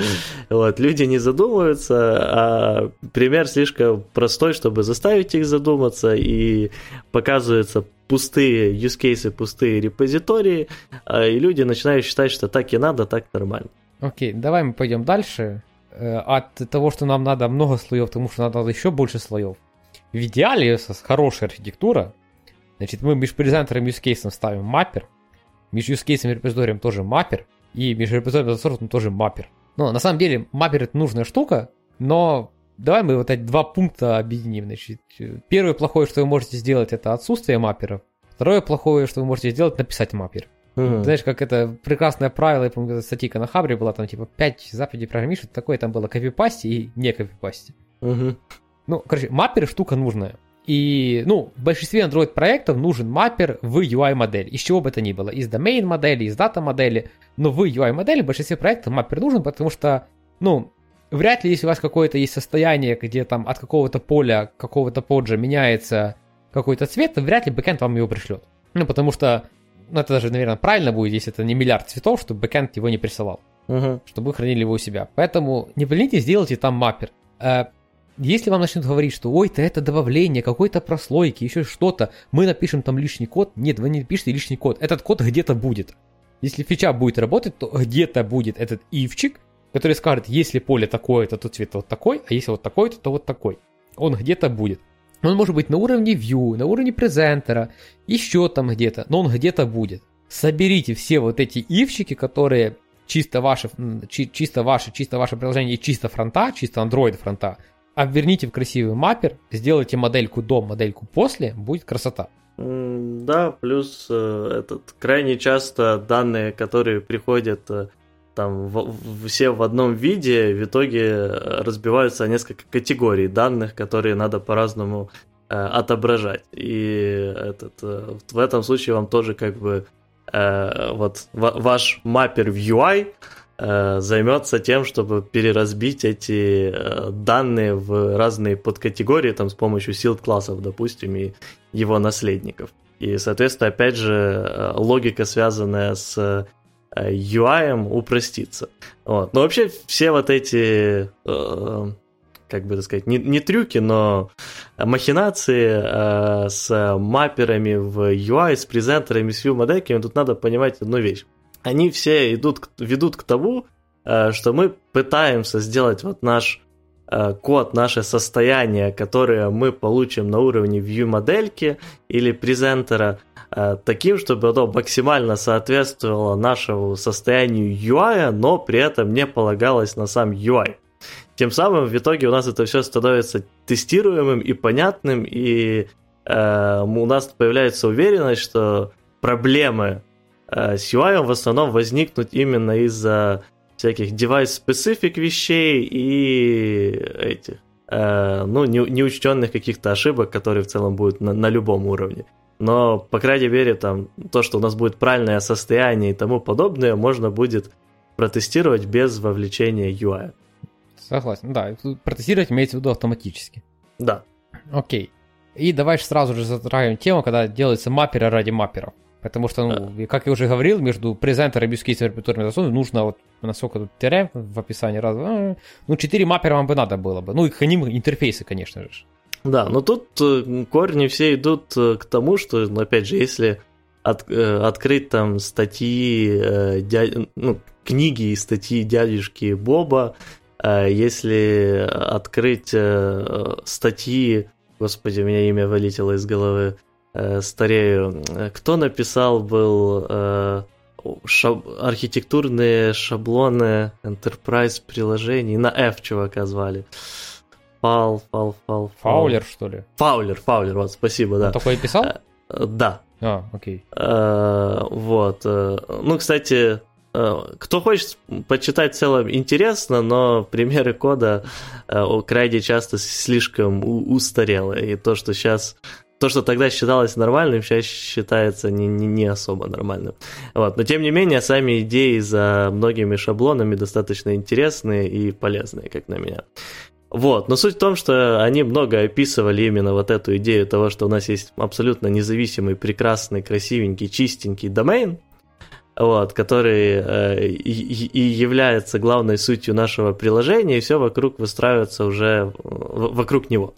Вот, люди не задумываются, а пример слишком простой, чтобы заставить их задуматься, и показываются пустые use cases, пустые репозитории, а, и люди начинают считать, что так и надо, так нормально. Окей, давай мы пойдем дальше. Э, от того, что нам надо много слоев, потому что надо еще больше слоев. В идеале, хорошая архитектура, значит, мы между презентером и юзкейсом ставим маппер, между юзкейсом и репозиторием тоже маппер, и между репозиторием и сортом тоже маппер. Но на самом деле маппер это нужная штука, но давай мы вот эти два пункта объединим. Значит, первое плохое, что вы можете сделать, это отсутствие мапперов. Второе плохое, что вы можете сделать, написать маппер. Mm-hmm. Знаешь, как это прекрасное правило, я помню, статейка на Хабре была, там типа 5 заповедей программиста, такое там было копипасти и не копипасти. Mm-hmm. Ну, короче, маппер штука нужная. И, ну, в большинстве Android проектов нужен маппер в UI-модель, из чего бы это ни было, из domain модели, из дата модели, но в UI-модели в большинстве проектов маппер нужен, потому что, ну, вряд ли, если у вас какое-то есть состояние, где там от какого-то поля, какого-то POJO меняется какой-то цвет, то вряд ли бэкэнд вам его пришлет. Ну, потому что, ну, это даже, наверное, правильно будет, если это не миллиард цветов, чтобы бэкэнд его не присылал. Uh-huh. Чтобы вы хранили его у себя. Поэтому не поленитесь, сделайте там маппер. Если вам начнут говорить, что ой-то это добавление какой-то прослойки, еще что-то, мы напишем там лишний код. Нет, вы не пишите лишний код. Этот код где-то будет. Если фича будет работать, то где-то будет этот ивчик, который скажет, если поле такое-то, то цвет вот такой, а если вот такой-то, то вот такой. Он где-то будет. Он может быть на уровне view, на уровне презентера, еще там где-то, но он где-то будет. Соберите все вот эти ивчики, которые чисто ваши, чисто ваши, чисто ваше приложение чисто фронта, чисто Android фронта, обверните в красивый маппер, сделайте модельку до, модельку после, будет красота. Да, плюс э, этот крайне часто данные, которые приходят э, там в, все в одном виде, в итоге э, разбиваются на несколько категорий данных, которые надо по-разному э, отображать. И этот, э, в этом случае вам тоже как бы э, вот ваш маппер в UI займется тем, чтобы переразбить эти э, данные в разные подкатегории, там, с помощью силд классов, допустим, и его наследников. И, соответственно, опять же, э, логика, связанная с UI, упростится. Вот. Но вообще все вот эти, как бы так сказать, не, не трюки, но махинации с мапперами в UI, с презентерами, с view-модельками, тут надо понимать одну вещь они все идут, ведут к тому, э, что мы пытаемся сделать вот наш э, код, наше состояние, которое мы получим на уровне view-модельки или презентера, э, таким, чтобы оно максимально соответствовало нашему состоянию UI, но при этом не полагалось на сам UI. Тем самым в итоге у нас это все становится тестируемым и понятным, и э, у нас появляется уверенность, что проблемы с UI в основном возникнут именно из-за всяких девайс-специфик вещей и этих, э, ну, не, неучтенных каких-то ошибок, которые в целом будут на, на любом уровне. Но, по крайней мере, там, то, что у нас будет правильное состояние и тому подобное, можно будет протестировать без вовлечения UI. Согласен, да. Протестировать имеется в виду автоматически. Да. Окей. И давай сразу же затрагиваем тему, когда делаются мапперы ради мапперов. Потому что, ну, как я уже говорил, между презентером и use репетиторными засунами нужно вот насколько тут тире в описании раз, ну, 4 маппера вам бы надо было бы. Ну, и храним интерфейсы, конечно же. Да, но тут э, корни все идут э, к тому, что, ну, опять же, если от, э, открыть там статьи, дядь, ну, книги и статьи дядюшки Боба, если открыть статьи, господи, у меня имя вылетело из головы, э, старею. Кто написал был э, шаб- архитектурные шаблоны Enterprise приложений? На F чувака звали. Фал, фал, фал, фал. Фаулер, что ли? Фаулер, Фаулер, вот, спасибо, да. Он такой писал? Э, да. А, окей. Э, вот. Э, ну, кстати, э, кто хочет почитать в целом интересно, но примеры кода крайне часто слишком устарелые. И то, что сейчас то, что тогда считалось нормальным, сейчас считается не, не, не особо нормальным. Вот. Но тем не менее, сами идеи за многими шаблонами достаточно интересные и полезные, как на меня. Вот, но суть в том, что они много описывали именно вот эту идею того, что у нас есть абсолютно независимый, прекрасный, красивенький, чистенький домен, вот, который э, и, и является главной сутью нашего приложения, и все вокруг выстраивается уже вокруг него.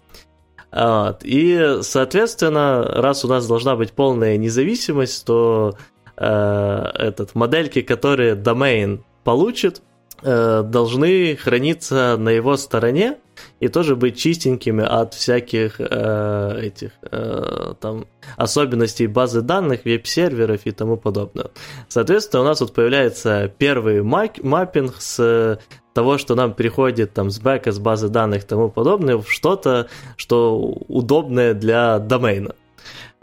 Вот. И, соответственно, раз у нас должна быть полная независимость, то э, этот, модельки, которые домен получит, должны храниться на его стороне и тоже быть чистенькими от всяких э, этих э, там особенностей базы данных, веб-серверов и тому подобное. Соответственно, у нас вот появляется первый маппинг с того, что нам приходит там с бэка, с базы данных и тому подобное, в что-то, что удобное для домена.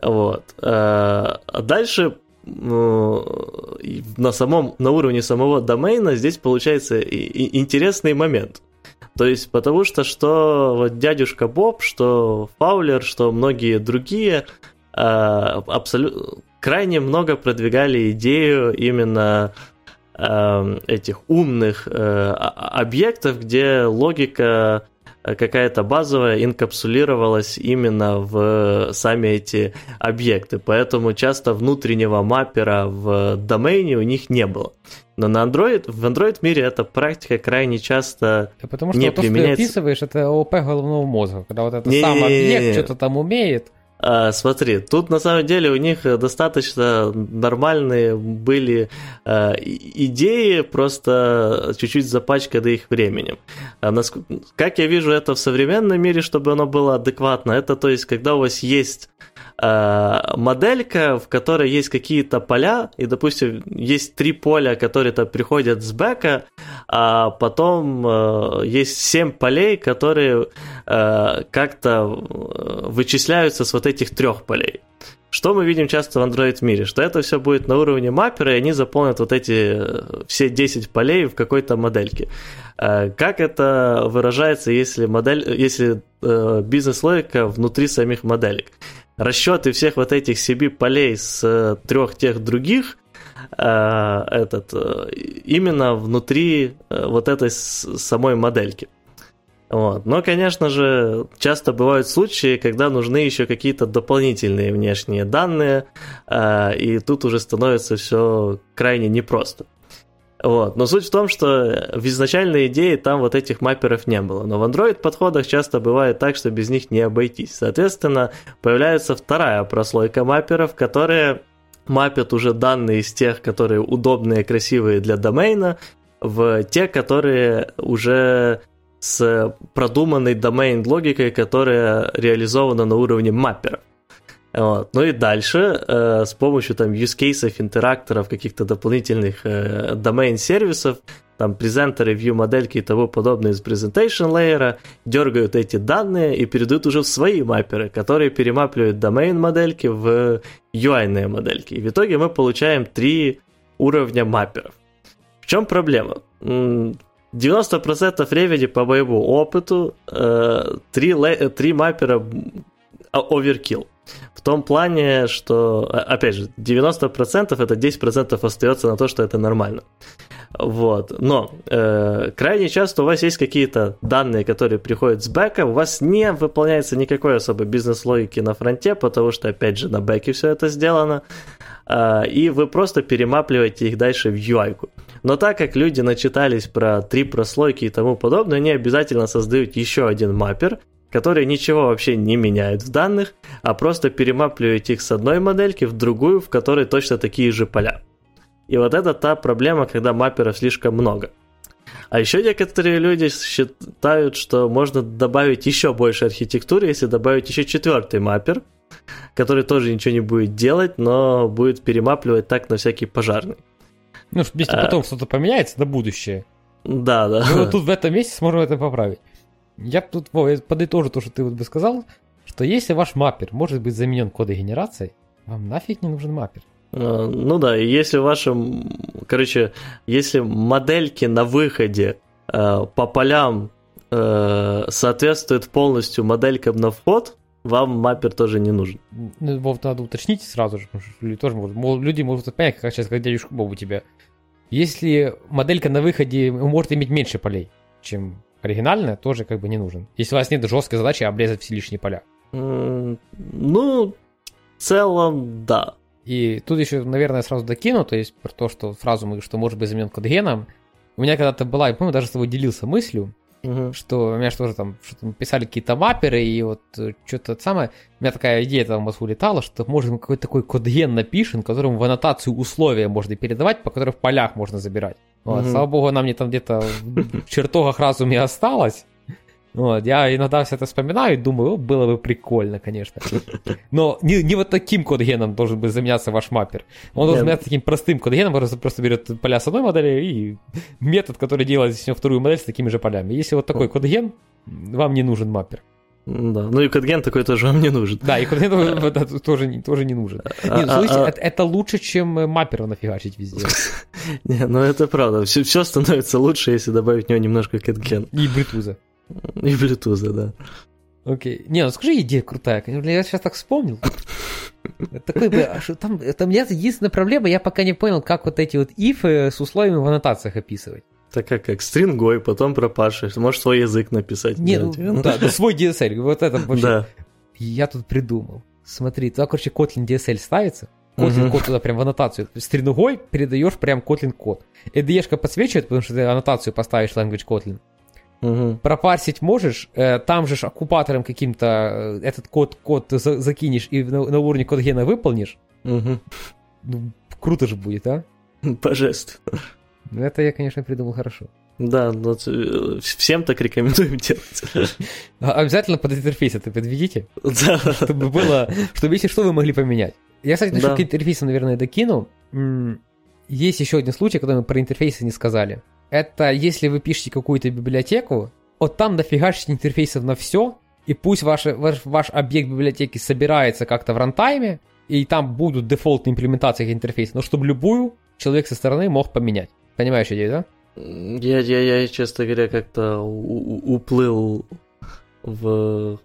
Вот. Э, а дальше на, самом, на уровне самого домена здесь получается интересный момент. То есть потому что что вот дядюшка Боб, что Фаулер, что многие другие э, абсолютно крайне много продвигали идею именно э, этих умных э, объектов, где логика Э, какая-то базовая инкапсулировалась именно в сами эти объекты. Поэтому часто внутреннего маппера в домене у них не было. Но на Android, в Android мире эта практика крайне часто да потому что не то, применяется. что ты описываешь, это ОП головного мозга, когда вот это сам объект что-то там умеет, а, смотри, тут на самом деле у них достаточно нормальные были а, идеи, просто чуть-чуть запачканы их временем. А, как я вижу это в современном мире, чтобы оно было адекватно, это то есть, когда у вас есть а, моделька, в которой есть какие-то поля, и, допустим, есть три поля, которые-то приходят с бэка, а потом э, есть семь полей, которые э, как-то вычисляются с вот этих трех полей. Что мы видим часто в Android мире? Что это все будет на уровне маппера, и они заполнят вот эти э, все 10 полей в какой-то модельке. Э, как это выражается, если, модель, если э, бизнес-логика внутри самих моделек? расчеты всех вот этих себе полей с э, трех тех других, э, этот, э, именно внутри вот этой самой модельки. Вот. Но, конечно же, часто бывают случаи, когда нужны еще какие-то дополнительные внешние данные, и тут уже становится все крайне непросто. Вот. Но суть в том, что в изначальной идее там вот этих мапперов не было. Но в Android подходах часто бывает так, что без них не обойтись. Соответственно, появляется вторая прослойка мапперов, которые мапят уже данные из тех, которые удобные, красивые для домена, в те, которые уже с продуманной домен логикой, которая реализована на уровне мапперов. Вот. Ну и дальше э, с помощью там use cases, интеракторов, каких-то дополнительных э, домен-сервисов, там презентеры, view модельки и того подобное из presentation layer дергают эти данные и передают уже в свои мапперы, которые перемапливают домен модельки в UI модельки. И в итоге мы получаем три уровня мапперов. В чем проблема? 90% времени по моему опыту э, три, три маппера оверкилл. В том плане, что, опять же, 90% это 10% остается на то, что это нормально. Вот. Но э, крайне часто у вас есть какие-то данные, которые приходят с бэка, у вас не выполняется никакой особой бизнес-логики на фронте, потому что, опять же, на бэке все это сделано, э, и вы просто перемапливаете их дальше в UI. -ку. Но так как люди начитались про три прослойки и тому подобное, они обязательно создают еще один маппер, которые ничего вообще не меняют в данных, а просто перемапливают их с одной модельки в другую, в которой точно такие же поля. И вот это та проблема, когда мапперов слишком много. А еще некоторые люди считают, что можно добавить еще больше архитектуры, если добавить еще четвертый маппер, который тоже ничего не будет делать, но будет перемапливать так на всякий пожарный. Ну, если а... потом что-то поменяется на будущее. Да, да. Мы вот тут в этом месте сможем это поправить. Я тут Вова, я подытожу то, что ты вот бы сказал, что если ваш маппер может быть заменен кодой генерации, вам нафиг не нужен маппер. А, ну да, если вашим, короче, если модельки на выходе э, по полям э, соответствуют полностью моделькам на вход, вам маппер тоже не нужен. Ну, Вов, надо уточнить сразу же, люди, тоже могут, люди могут понять, как сейчас, как дядюшка Боб у тебя. Если моделька на выходе может иметь меньше полей, чем оригинальная, тоже как бы не нужен. Если у вас нет жесткой задачи обрезать все лишние поля. Ну, в целом, да. И тут еще, наверное, сразу докину, то есть про то, что фразу что может быть заменен код геном. У меня когда-то была, я помню, даже с тобой делился мыслью, угу. что у меня что-то там, что писали какие-то мапперы, и вот э, что-то самое, у меня такая идея там в мозгу летала, что может какой-то такой код-ген напишем, которым в аннотацию условия можно передавать, по которым в полях можно забирать. Вот, угу. Слава богу, она мне там где-то в чертогах разуме осталась. Вот, я иногда все это вспоминаю и думаю, было бы прикольно, конечно. Но не, не вот таким код-геном должен быть заменяться ваш маппер. Он должен заменяться таким простым код-геном, который просто берет поля с одной модели и метод, который делает из него вторую модель с такими же полями. Если вот такой код-ген, вам не нужен маппер. Да, ну и кодген такой тоже вам не нужен. Да, и кодген тоже, тоже не нужен. А, Нет, а, слушайте, а... Это, это лучше, чем маппера нафигачить везде. Не, ну это правда. Все, все становится лучше, если добавить в него немножко кодген. И бритуза. И Bluetooth, да. Окей. Не, ну скажи, идея крутая. Я сейчас так вспомнил. Такой, а там, это у меня единственная проблема, я пока не понял, как вот эти вот ифы с условиями в аннотациях описывать. Так как, как стрингой, потом пропашешь. Можешь свой язык написать. Не, ну, ну, да, свой DSL. Вот это вообще. Да. Я тут придумал. Смотри, туда, короче, Kotlin DSL ставится. Kotlin код туда прям в аннотацию. Стрингой передаешь прям Kotlin код. IDE-шка подсвечивает, потому что ты аннотацию поставишь language Kotlin. Угу. Пропарсить можешь, э, там же оккупатором каким-то э, этот код, код за, закинешь и на, на уровне код гена выполнишь. Угу. Ну, круто же будет, а? Божественно. Ну, это я, конечно, придумал хорошо. Да, но э, всем так рекомендуем делать. А, обязательно под интерфейс это подведите. Да. Чтобы было, чтобы если что, вы могли поменять. Я, кстати, насчет да. интерфейса, наверное, докину. Есть еще один случай, когда мы про интерфейсы не сказали это если вы пишете какую-то библиотеку, вот там дофигашить интерфейсов на все, и пусть ваш, ваш, ваш объект библиотеки собирается как-то в рантайме, и там будут дефолтные имплементации этих интерфейсов, но чтобы любую человек со стороны мог поменять. Понимаешь идею, да? Я, я, я честно говоря, как-то уплыл в...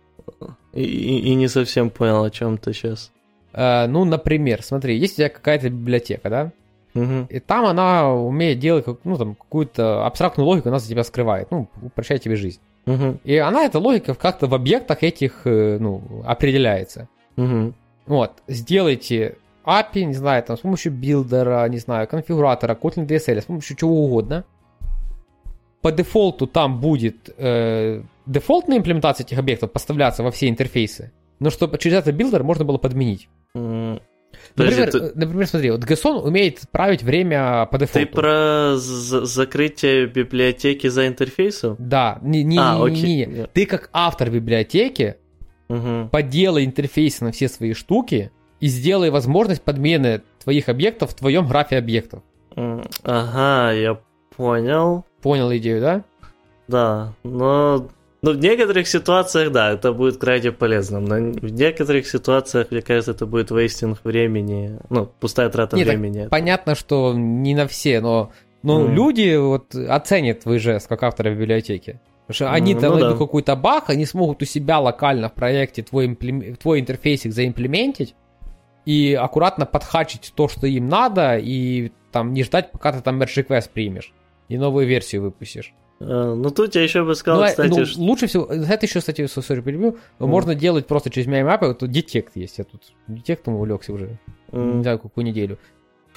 И, и не совсем понял, о чем ты сейчас. Uh, ну, например, смотри, есть у тебя какая-то библиотека, да? Угу. И там она умеет делать ну, там, какую-то абстрактную логику, она за тебя скрывает, ну, упрощает тебе жизнь. Угу. И она, эта логика, как-то в объектах этих э, ну, определяется. Угу. Вот, сделайте API, не знаю, там, с помощью билдера, не знаю, конфигуратора, Kotlin DSL, с помощью чего угодно. По дефолту там будет э, дефолтная имплементация этих объектов поставляться во все интерфейсы, но чтобы через этот билдер можно было подменить. Например, ты... например, смотри, вот GSON умеет править время по дефолту. Ты про закрытие библиотеки за интерфейсом? Да, не, не, а, не, не, не. Ты как автор библиотеки угу. поделай интерфейсы на все свои штуки и сделай возможность подмены твоих объектов в твоем графе объектов. Ага, я понял. Понял идею, да? Да, но ну, в некоторых ситуациях, да, это будет крайне полезно. Но в некоторых ситуациях, мне кажется, это будет вейстинг времени, ну, пустая трата Нет, времени. Понятно, что не на все, но, но mm. люди вот оценят твой жест как автора библиотеки. Потому что они mm, там ну, найдут да. какой-то баг, они смогут у себя локально в проекте твой, имплем... твой интерфейсик заимплементить и аккуратно подхачить то, что им надо, и там не ждать, пока ты там merge request примешь и новую версию выпустишь. А, ну тут я еще бы сказал, ну, кстати, ну, что... лучше всего, это еще, кстати, сори, перебью, mm. можно делать просто через MyMap, тут детект есть, я тут детектом увлекся уже, mm. не знаю, какую неделю.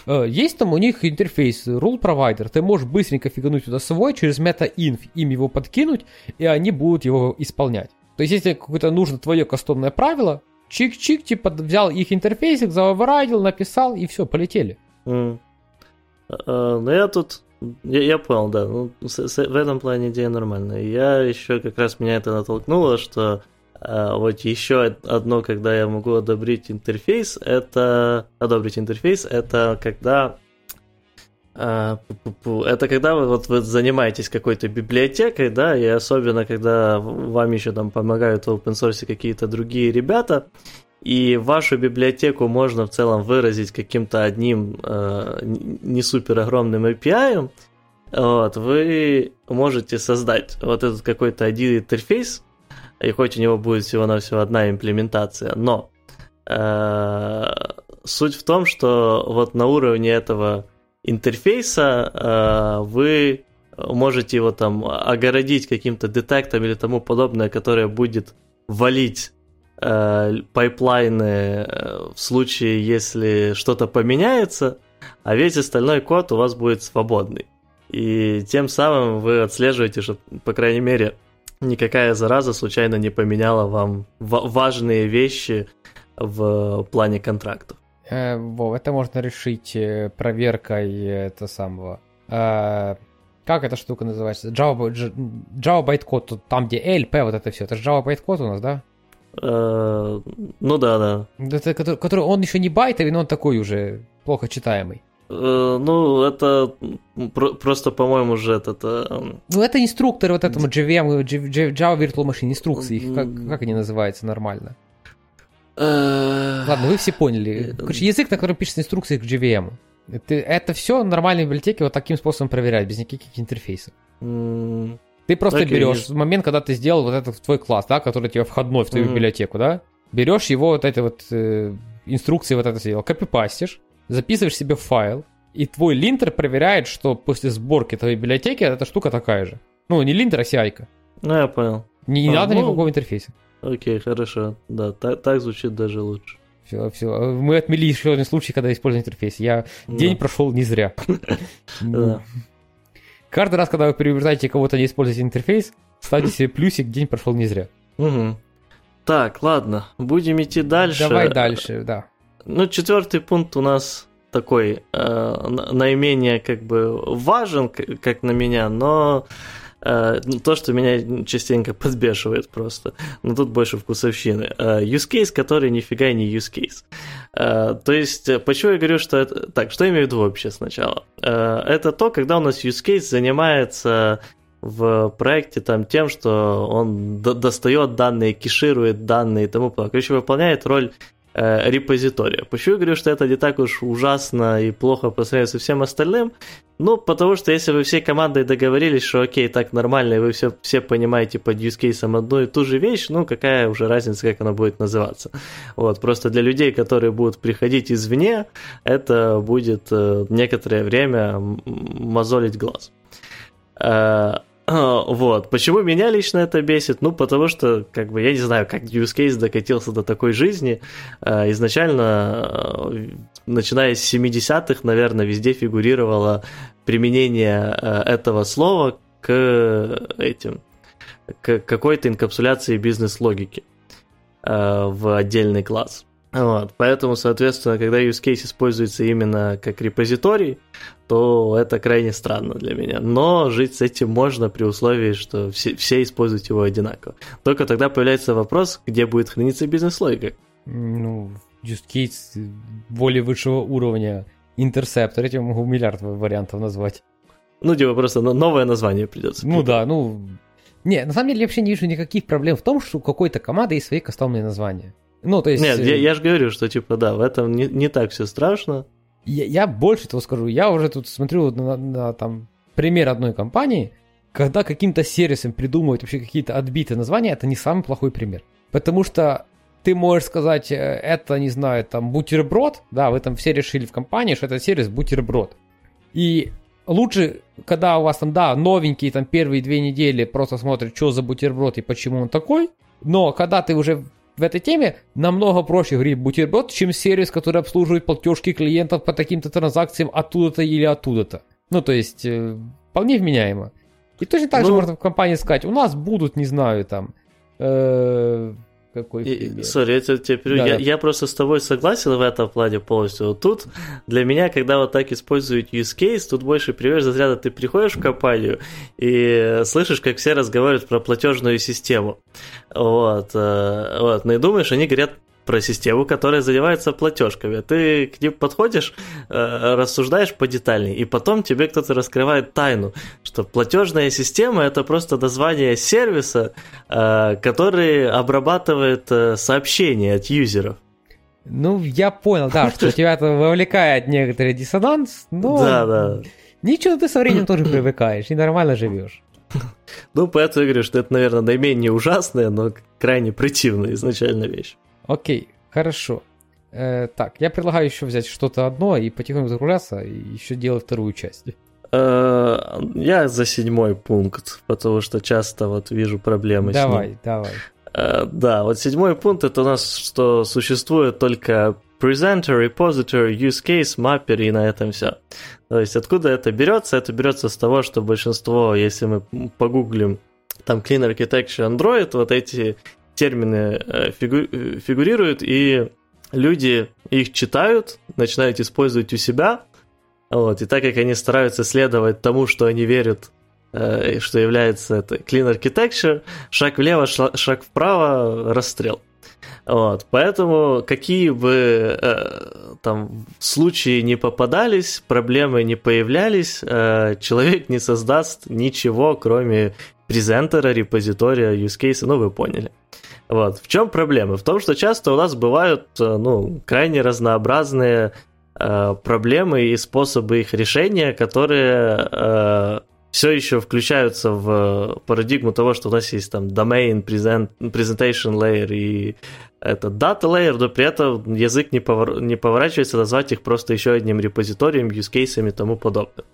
А, есть там у них интерфейс rule provider, ты можешь быстренько фигануть туда свой, через meta-inf им его подкинуть, и они будут его исполнять. То есть, если какое-то нужно твое кастомное правило, чик-чик, типа взял их интерфейсик, заоверайдил, написал, и все, полетели. Mm. Uh, ну я тут я, я понял, да. Ну, с, с, в этом плане идея нормальная. Я еще как раз меня это натолкнуло, что а, вот еще одно, когда я могу одобрить интерфейс, это одобрить интерфейс, это когда а, это когда вы, вот, вы занимаетесь какой-то библиотекой, да, и особенно когда вам еще там помогают в open source какие-то другие ребята, и вашу библиотеку можно в целом выразить каким-то одним э, не супер огромным API, вот, вы можете создать вот этот какой-то один интерфейс, и хоть у него будет всего-навсего одна имплементация, но э, суть в том, что вот на уровне этого интерфейса э, вы можете его там огородить каким-то детектом или тому подобное, которое будет валить пайплайны э, в случае, если что-то поменяется, а весь остальной код у вас будет свободный. И тем самым вы отслеживаете, что, по крайней мере, никакая зараза случайно не поменяла вам важные вещи в плане контрактов. Э, это можно решить э, проверкой это самого. Э, как эта штука называется? Java, Java bytecode, там где LP, вот это все. Это же Java bytecode у нас, да? Uh, ну да, да. Это, который, который он еще не байтовый, но он такой уже плохо читаемый. Uh, ну, это про- просто, по-моему, же этот... Uh... Ну, это инструктор вот этому JVM, Java Virtual Machine, инструкции, как, как они называются нормально? Ладно, вы все поняли. Короче, язык, на котором пишется инструкции к JVM. Это, это все нормальные библиотеки вот таким способом проверять, без никаких интерфейсов. Ты просто okay, берешь yes. момент, когда ты сделал вот этот твой класс, да, который у тебя входной в твою mm-hmm. библиотеку, да, берешь его вот эти вот э, инструкции вот это сделал, копипастишь, записываешь себе в файл, и твой линтер проверяет, что после сборки твоей библиотеки эта штука такая же. Ну, не линтер, а ci Ну, я понял. Не, не а, надо ну, никакого интерфейса. Окей, хорошо. Да, так, так звучит даже лучше. Все, все. Мы отмели еще один случай, когда используем интерфейс. Я да. день прошел не зря. Каждый раз, когда вы приобретаете кого-то не используете интерфейс, ставьте себе плюсик, день прошел не зря. Угу. Так, ладно, будем идти дальше. Давай дальше, да. Ну, четвертый пункт у нас такой э, наименее как бы важен, как на меня, но то, что меня частенько подбешивает просто. Но тут больше вкусовщины. Э, use case, который нифига не use case. Э, то есть, почему я говорю, что это... Так, что я имею в виду вообще сначала? Это то, когда у нас use case занимается в проекте там тем, что он достает данные, кеширует данные и тому подобное. Короче, выполняет роль э, репозитория. Почему я говорю, что это не так уж ужасно и плохо по сравнению со всем остальным? Ну, потому что если вы всей командой договорились, что окей, так нормально, и вы все, все понимаете под use case одну и ту же вещь, ну, какая уже разница, как она будет называться. Вот, просто для людей, которые будут приходить извне, это будет э, некоторое время мозолить глаз. Э, вот. Почему меня лично это бесит? Ну, потому что, как бы, я не знаю, как use case докатился до такой жизни. Э, изначально, э, начиная с 70-х, наверное, везде фигурировало применение э, этого слова к этим, к какой-то инкапсуляции бизнес-логики в отдельный класс. Вот, поэтому, соответственно, когда use case используется именно как репозиторий, то это крайне странно для меня. Но жить с этим можно при условии, что все, все используют его одинаково. Только тогда появляется вопрос, где будет храниться бизнес-логика. Ну, use case более высшего уровня. Interceptor, я могу миллиард вариантов назвать. Ну, типа просто новое название придется. Ну да, ну... Не, на самом деле я вообще не вижу никаких проблем в том, что у какой-то команды есть свои кастомные названия. Ну, то есть... Нет, я, э, я же говорю, что, типа, да, в этом не, не так все страшно. Я, я больше того скажу, я уже тут смотрю на, на там, пример одной компании, когда каким-то сервисом придумывают вообще какие-то отбитые названия, это не самый плохой пример. Потому что ты можешь сказать, э, это, не знаю, там, бутерброд, да, вы там все решили в компании, что это сервис бутерброд. И лучше, когда у вас там, да, новенькие, там, первые две недели просто смотрят, что за бутерброд и почему он такой, но когда ты уже в этой теме намного проще говорить бутерброд, чем сервис, который обслуживает платежки клиентов по таким-то транзакциям оттуда-то или оттуда-то. Ну, то есть, э, вполне вменяемо. И точно так ну, же можно в компании сказать, у нас будут, не знаю, там, э, какой пример. Сори, я, тебе да, я, да. я просто с тобой согласен в этом плане полностью. Вот тут для меня, когда вот так используют use case, тут больше пример разряда ты приходишь в компанию и слышишь, как все разговаривают про платежную систему. Вот, э, вот. Ну и думаешь, они говорят про систему, которая занимается платежками. Ты к ним подходишь, э, рассуждаешь подетальнее, и потом тебе кто-то раскрывает тайну, что платежная система это просто название сервиса, э, который обрабатывает э, сообщения от юзеров. Ну, я понял, да, что тебя это вовлекает некоторый диссонанс, но... Да, да. Ничего, ты со временем тоже привыкаешь и нормально живешь. Ну, поэтому я говорю, что это, наверное, наименее ужасная, но крайне противная изначально вещь. Окей, хорошо. Э, так, я предлагаю еще взять что-то одно и потихоньку закругляться, и еще делать вторую часть. Э, я за седьмой пункт, потому что часто вот вижу проблемы давай, с ним. Давай, давай. Да, вот седьмой пункт это у нас, что существует только presenter, repository, use case, mapper и на этом все. То есть откуда это берется? Это берется с того, что большинство, если мы погуглим там Clean Architecture Android, вот эти термины э, фигу- фигурируют, и люди их читают, начинают использовать у себя, вот, и так как они стараются следовать тому, что они верят, э, что является это clean architecture, шаг влево, шаг вправо, расстрел. Вот, поэтому какие бы э, там случаи не попадались, проблемы не появлялись, э, человек не создаст ничего, кроме презентера, репозитория, use case, ну вы поняли. Вот. В чем проблема? В том, что часто у нас бывают э, ну, крайне разнообразные э, проблемы и способы их решения, которые э, все еще включаются в парадигму того, что у нас есть там domain, present, presentation layer и это data layer, но при этом язык не, повор... не поворачивается назвать их просто еще одним репозиторием, use cases и тому подобное.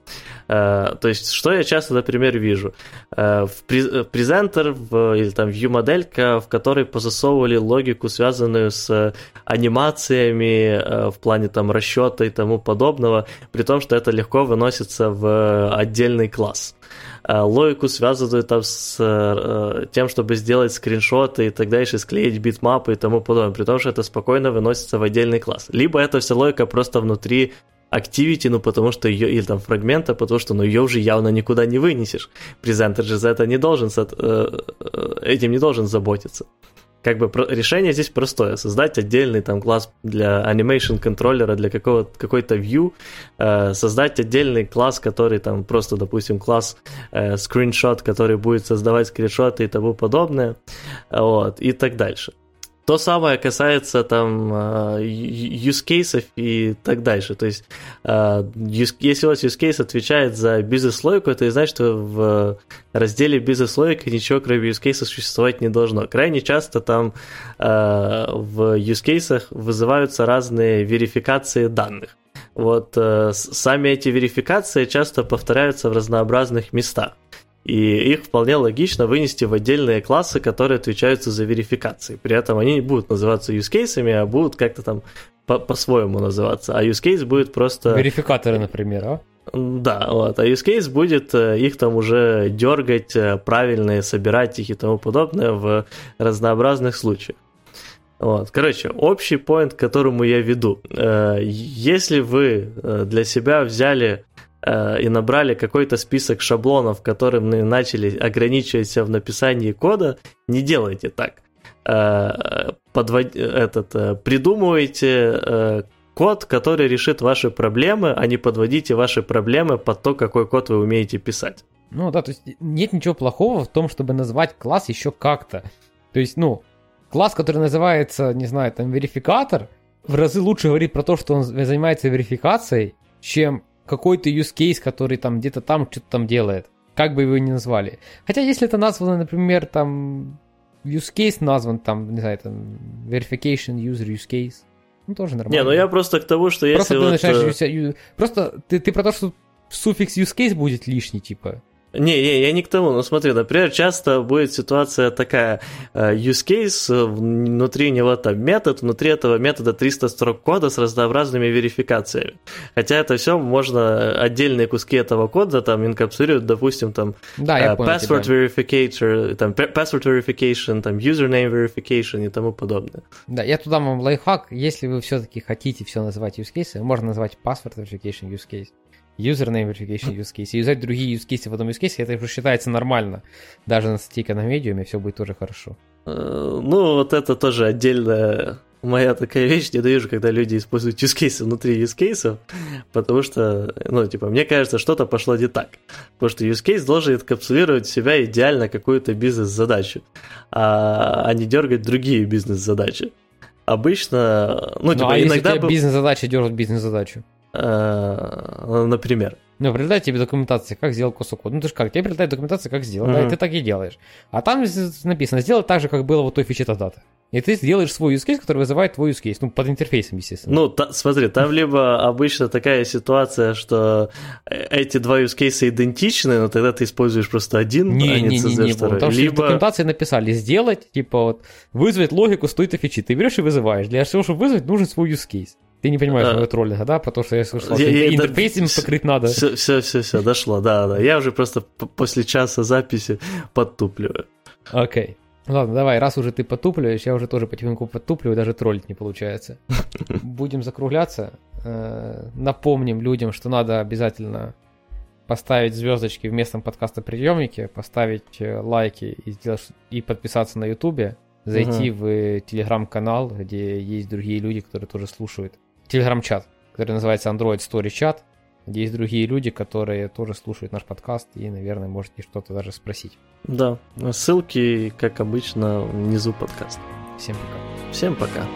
Uh, то есть, что я часто, например, вижу? Uh, в презентер в, или там view-моделька, в которой позасовывали логику, связанную с анимациями uh, в плане там расчета и тому подобного, при том, что это легко выносится в отдельный класс. Э, логику связанную там с э, тем, чтобы сделать скриншоты и так дальше, склеить битмапы и тому подобное, при том, что это спокойно выносится в отдельный класс. Либо это вся логика просто внутри Activity, ну потому что ее, или там фрагмента, потому что ну ее уже явно никуда не вынесешь. Презентер же за это не должен, э, этим не должен заботиться как бы решение здесь простое. Создать отдельный там класс для animation контроллера, для какого какой-то view, э, создать отдельный класс, который там просто, допустим, класс э, screenshot, который будет создавать скриншоты и тому подобное, вот, и так дальше. То самое касается там э, use cases и так дальше. То есть, э, если у вас use case отвечает за бизнес-логику, это значит, что в разделе бизнес-логика ничего кроме use case существовать не должно. Крайне часто там э, в use case вызываются разные верификации данных. Вот сами эти верификации часто повторяются в разнообразных местах и их вполне логично вынести в отдельные классы, которые отвечаются за верификации. При этом они не будут называться use cases, а будут как-то там по- по-своему называться. А use case будет просто... Верификаторы, например, а? Да, вот. А use case будет э, их там уже дергать, э, правильные, собирать их и тому подобное в разнообразных случаях. Вот. Короче, общий поинт, к которому я веду. Э, если вы для себя взяли и набрали какой-то список шаблонов, которым начали ограничивать себя в написании кода, не делайте так. Э, подвод... Этот, э, придумывайте код, который решит ваши проблемы, а не подводите ваши проблемы под то, какой код вы умеете писать. Ну да, то есть нет ничего плохого в том, чтобы назвать класс еще как-то. То есть, ну, класс, который называется, не знаю, там, верификатор, в разы лучше говорит про то, что он занимается верификацией, чем какой-то use case, который там где-то там что-то там делает. Как бы его ни назвали. Хотя если это названо, например, там use case назван, там, не знаю, там verification user use case, ну тоже нормально. Не, ну я просто к тому, что если Просто вот... ты начинаешь... Э, просто ты, ты про то, что суффикс use case будет лишний, типа. Не, не, я не к тому. Ну смотри, например, часто будет ситуация такая, э, use case, э, внутри него там метод, внутри этого метода 300 строк кода с разнообразными верификациями. Хотя это все можно, э, отдельные куски этого кода там инкапсулировать, допустим, там да, я понял password тебя. verification, там password verification, там username verification и тому подобное. Да, я туда вам лайфхак, если вы все-таки хотите все называть use case, можно назвать password verification use case username verification use case, и юзать другие use cases в одном use case, это уже считается нормально. Даже на статейка на медиуме все будет тоже хорошо. Э, ну, вот это тоже отдельная моя такая вещь, ненавижу, когда люди используют use cases внутри use cases, потому что, ну, типа, мне кажется, что-то пошло не так. Потому что use case должен инкапсулировать в себя идеально какую-то бизнес-задачу, а, а не дергать другие бизнес-задачи. Обычно, ну, ну типа, а иногда... Если бизнес-задача дергает бизнес-задачу? Э, например. Ну, прилетает тебе документация, как сделал кусок кода. Ну, ты же как, тебе прилетает документация, как сделал, mm-hmm. да, и ты так и делаешь. А там написано, сделай так же, как было вот той фичи дата. И ты сделаешь свой use case, который вызывает твой use case, ну, под интерфейсом, естественно. Ну, та, смотри, там либо обычно такая ситуация, что э, эти два use case идентичны, но тогда ты используешь просто один, не, а не, не, не, не, второй. Потому либо... что в документации написали сделать, типа вот, вызвать логику с той-то фичи. Ты берешь и вызываешь. Для того, чтобы вызвать, нужен свой use case. Ты не понимаешь моего троллинга, да? Потому что я слышал, я, я, интерфейсом да, покрыть надо. Все, все, все, все, дошло, да, да. Я уже просто после часа записи подтупливаю. Окей. Okay. Ладно, давай, раз уже ты потупливаешь, я уже тоже потихоньку подтупливаю, даже троллить не получается. Будем закругляться. Э, напомним людям, что надо обязательно поставить звездочки в местном подкаста приемнике, поставить э, лайки и, сделать, и подписаться на ютубе, зайти угу. в телеграм-канал, где есть другие люди, которые тоже слушают. Телеграм-чат, который называется Android Story Chat, где есть другие люди, которые тоже слушают наш подкаст и, наверное, можете что-то даже спросить. Да, ссылки, как обычно, внизу подкаста. Всем пока. Всем пока.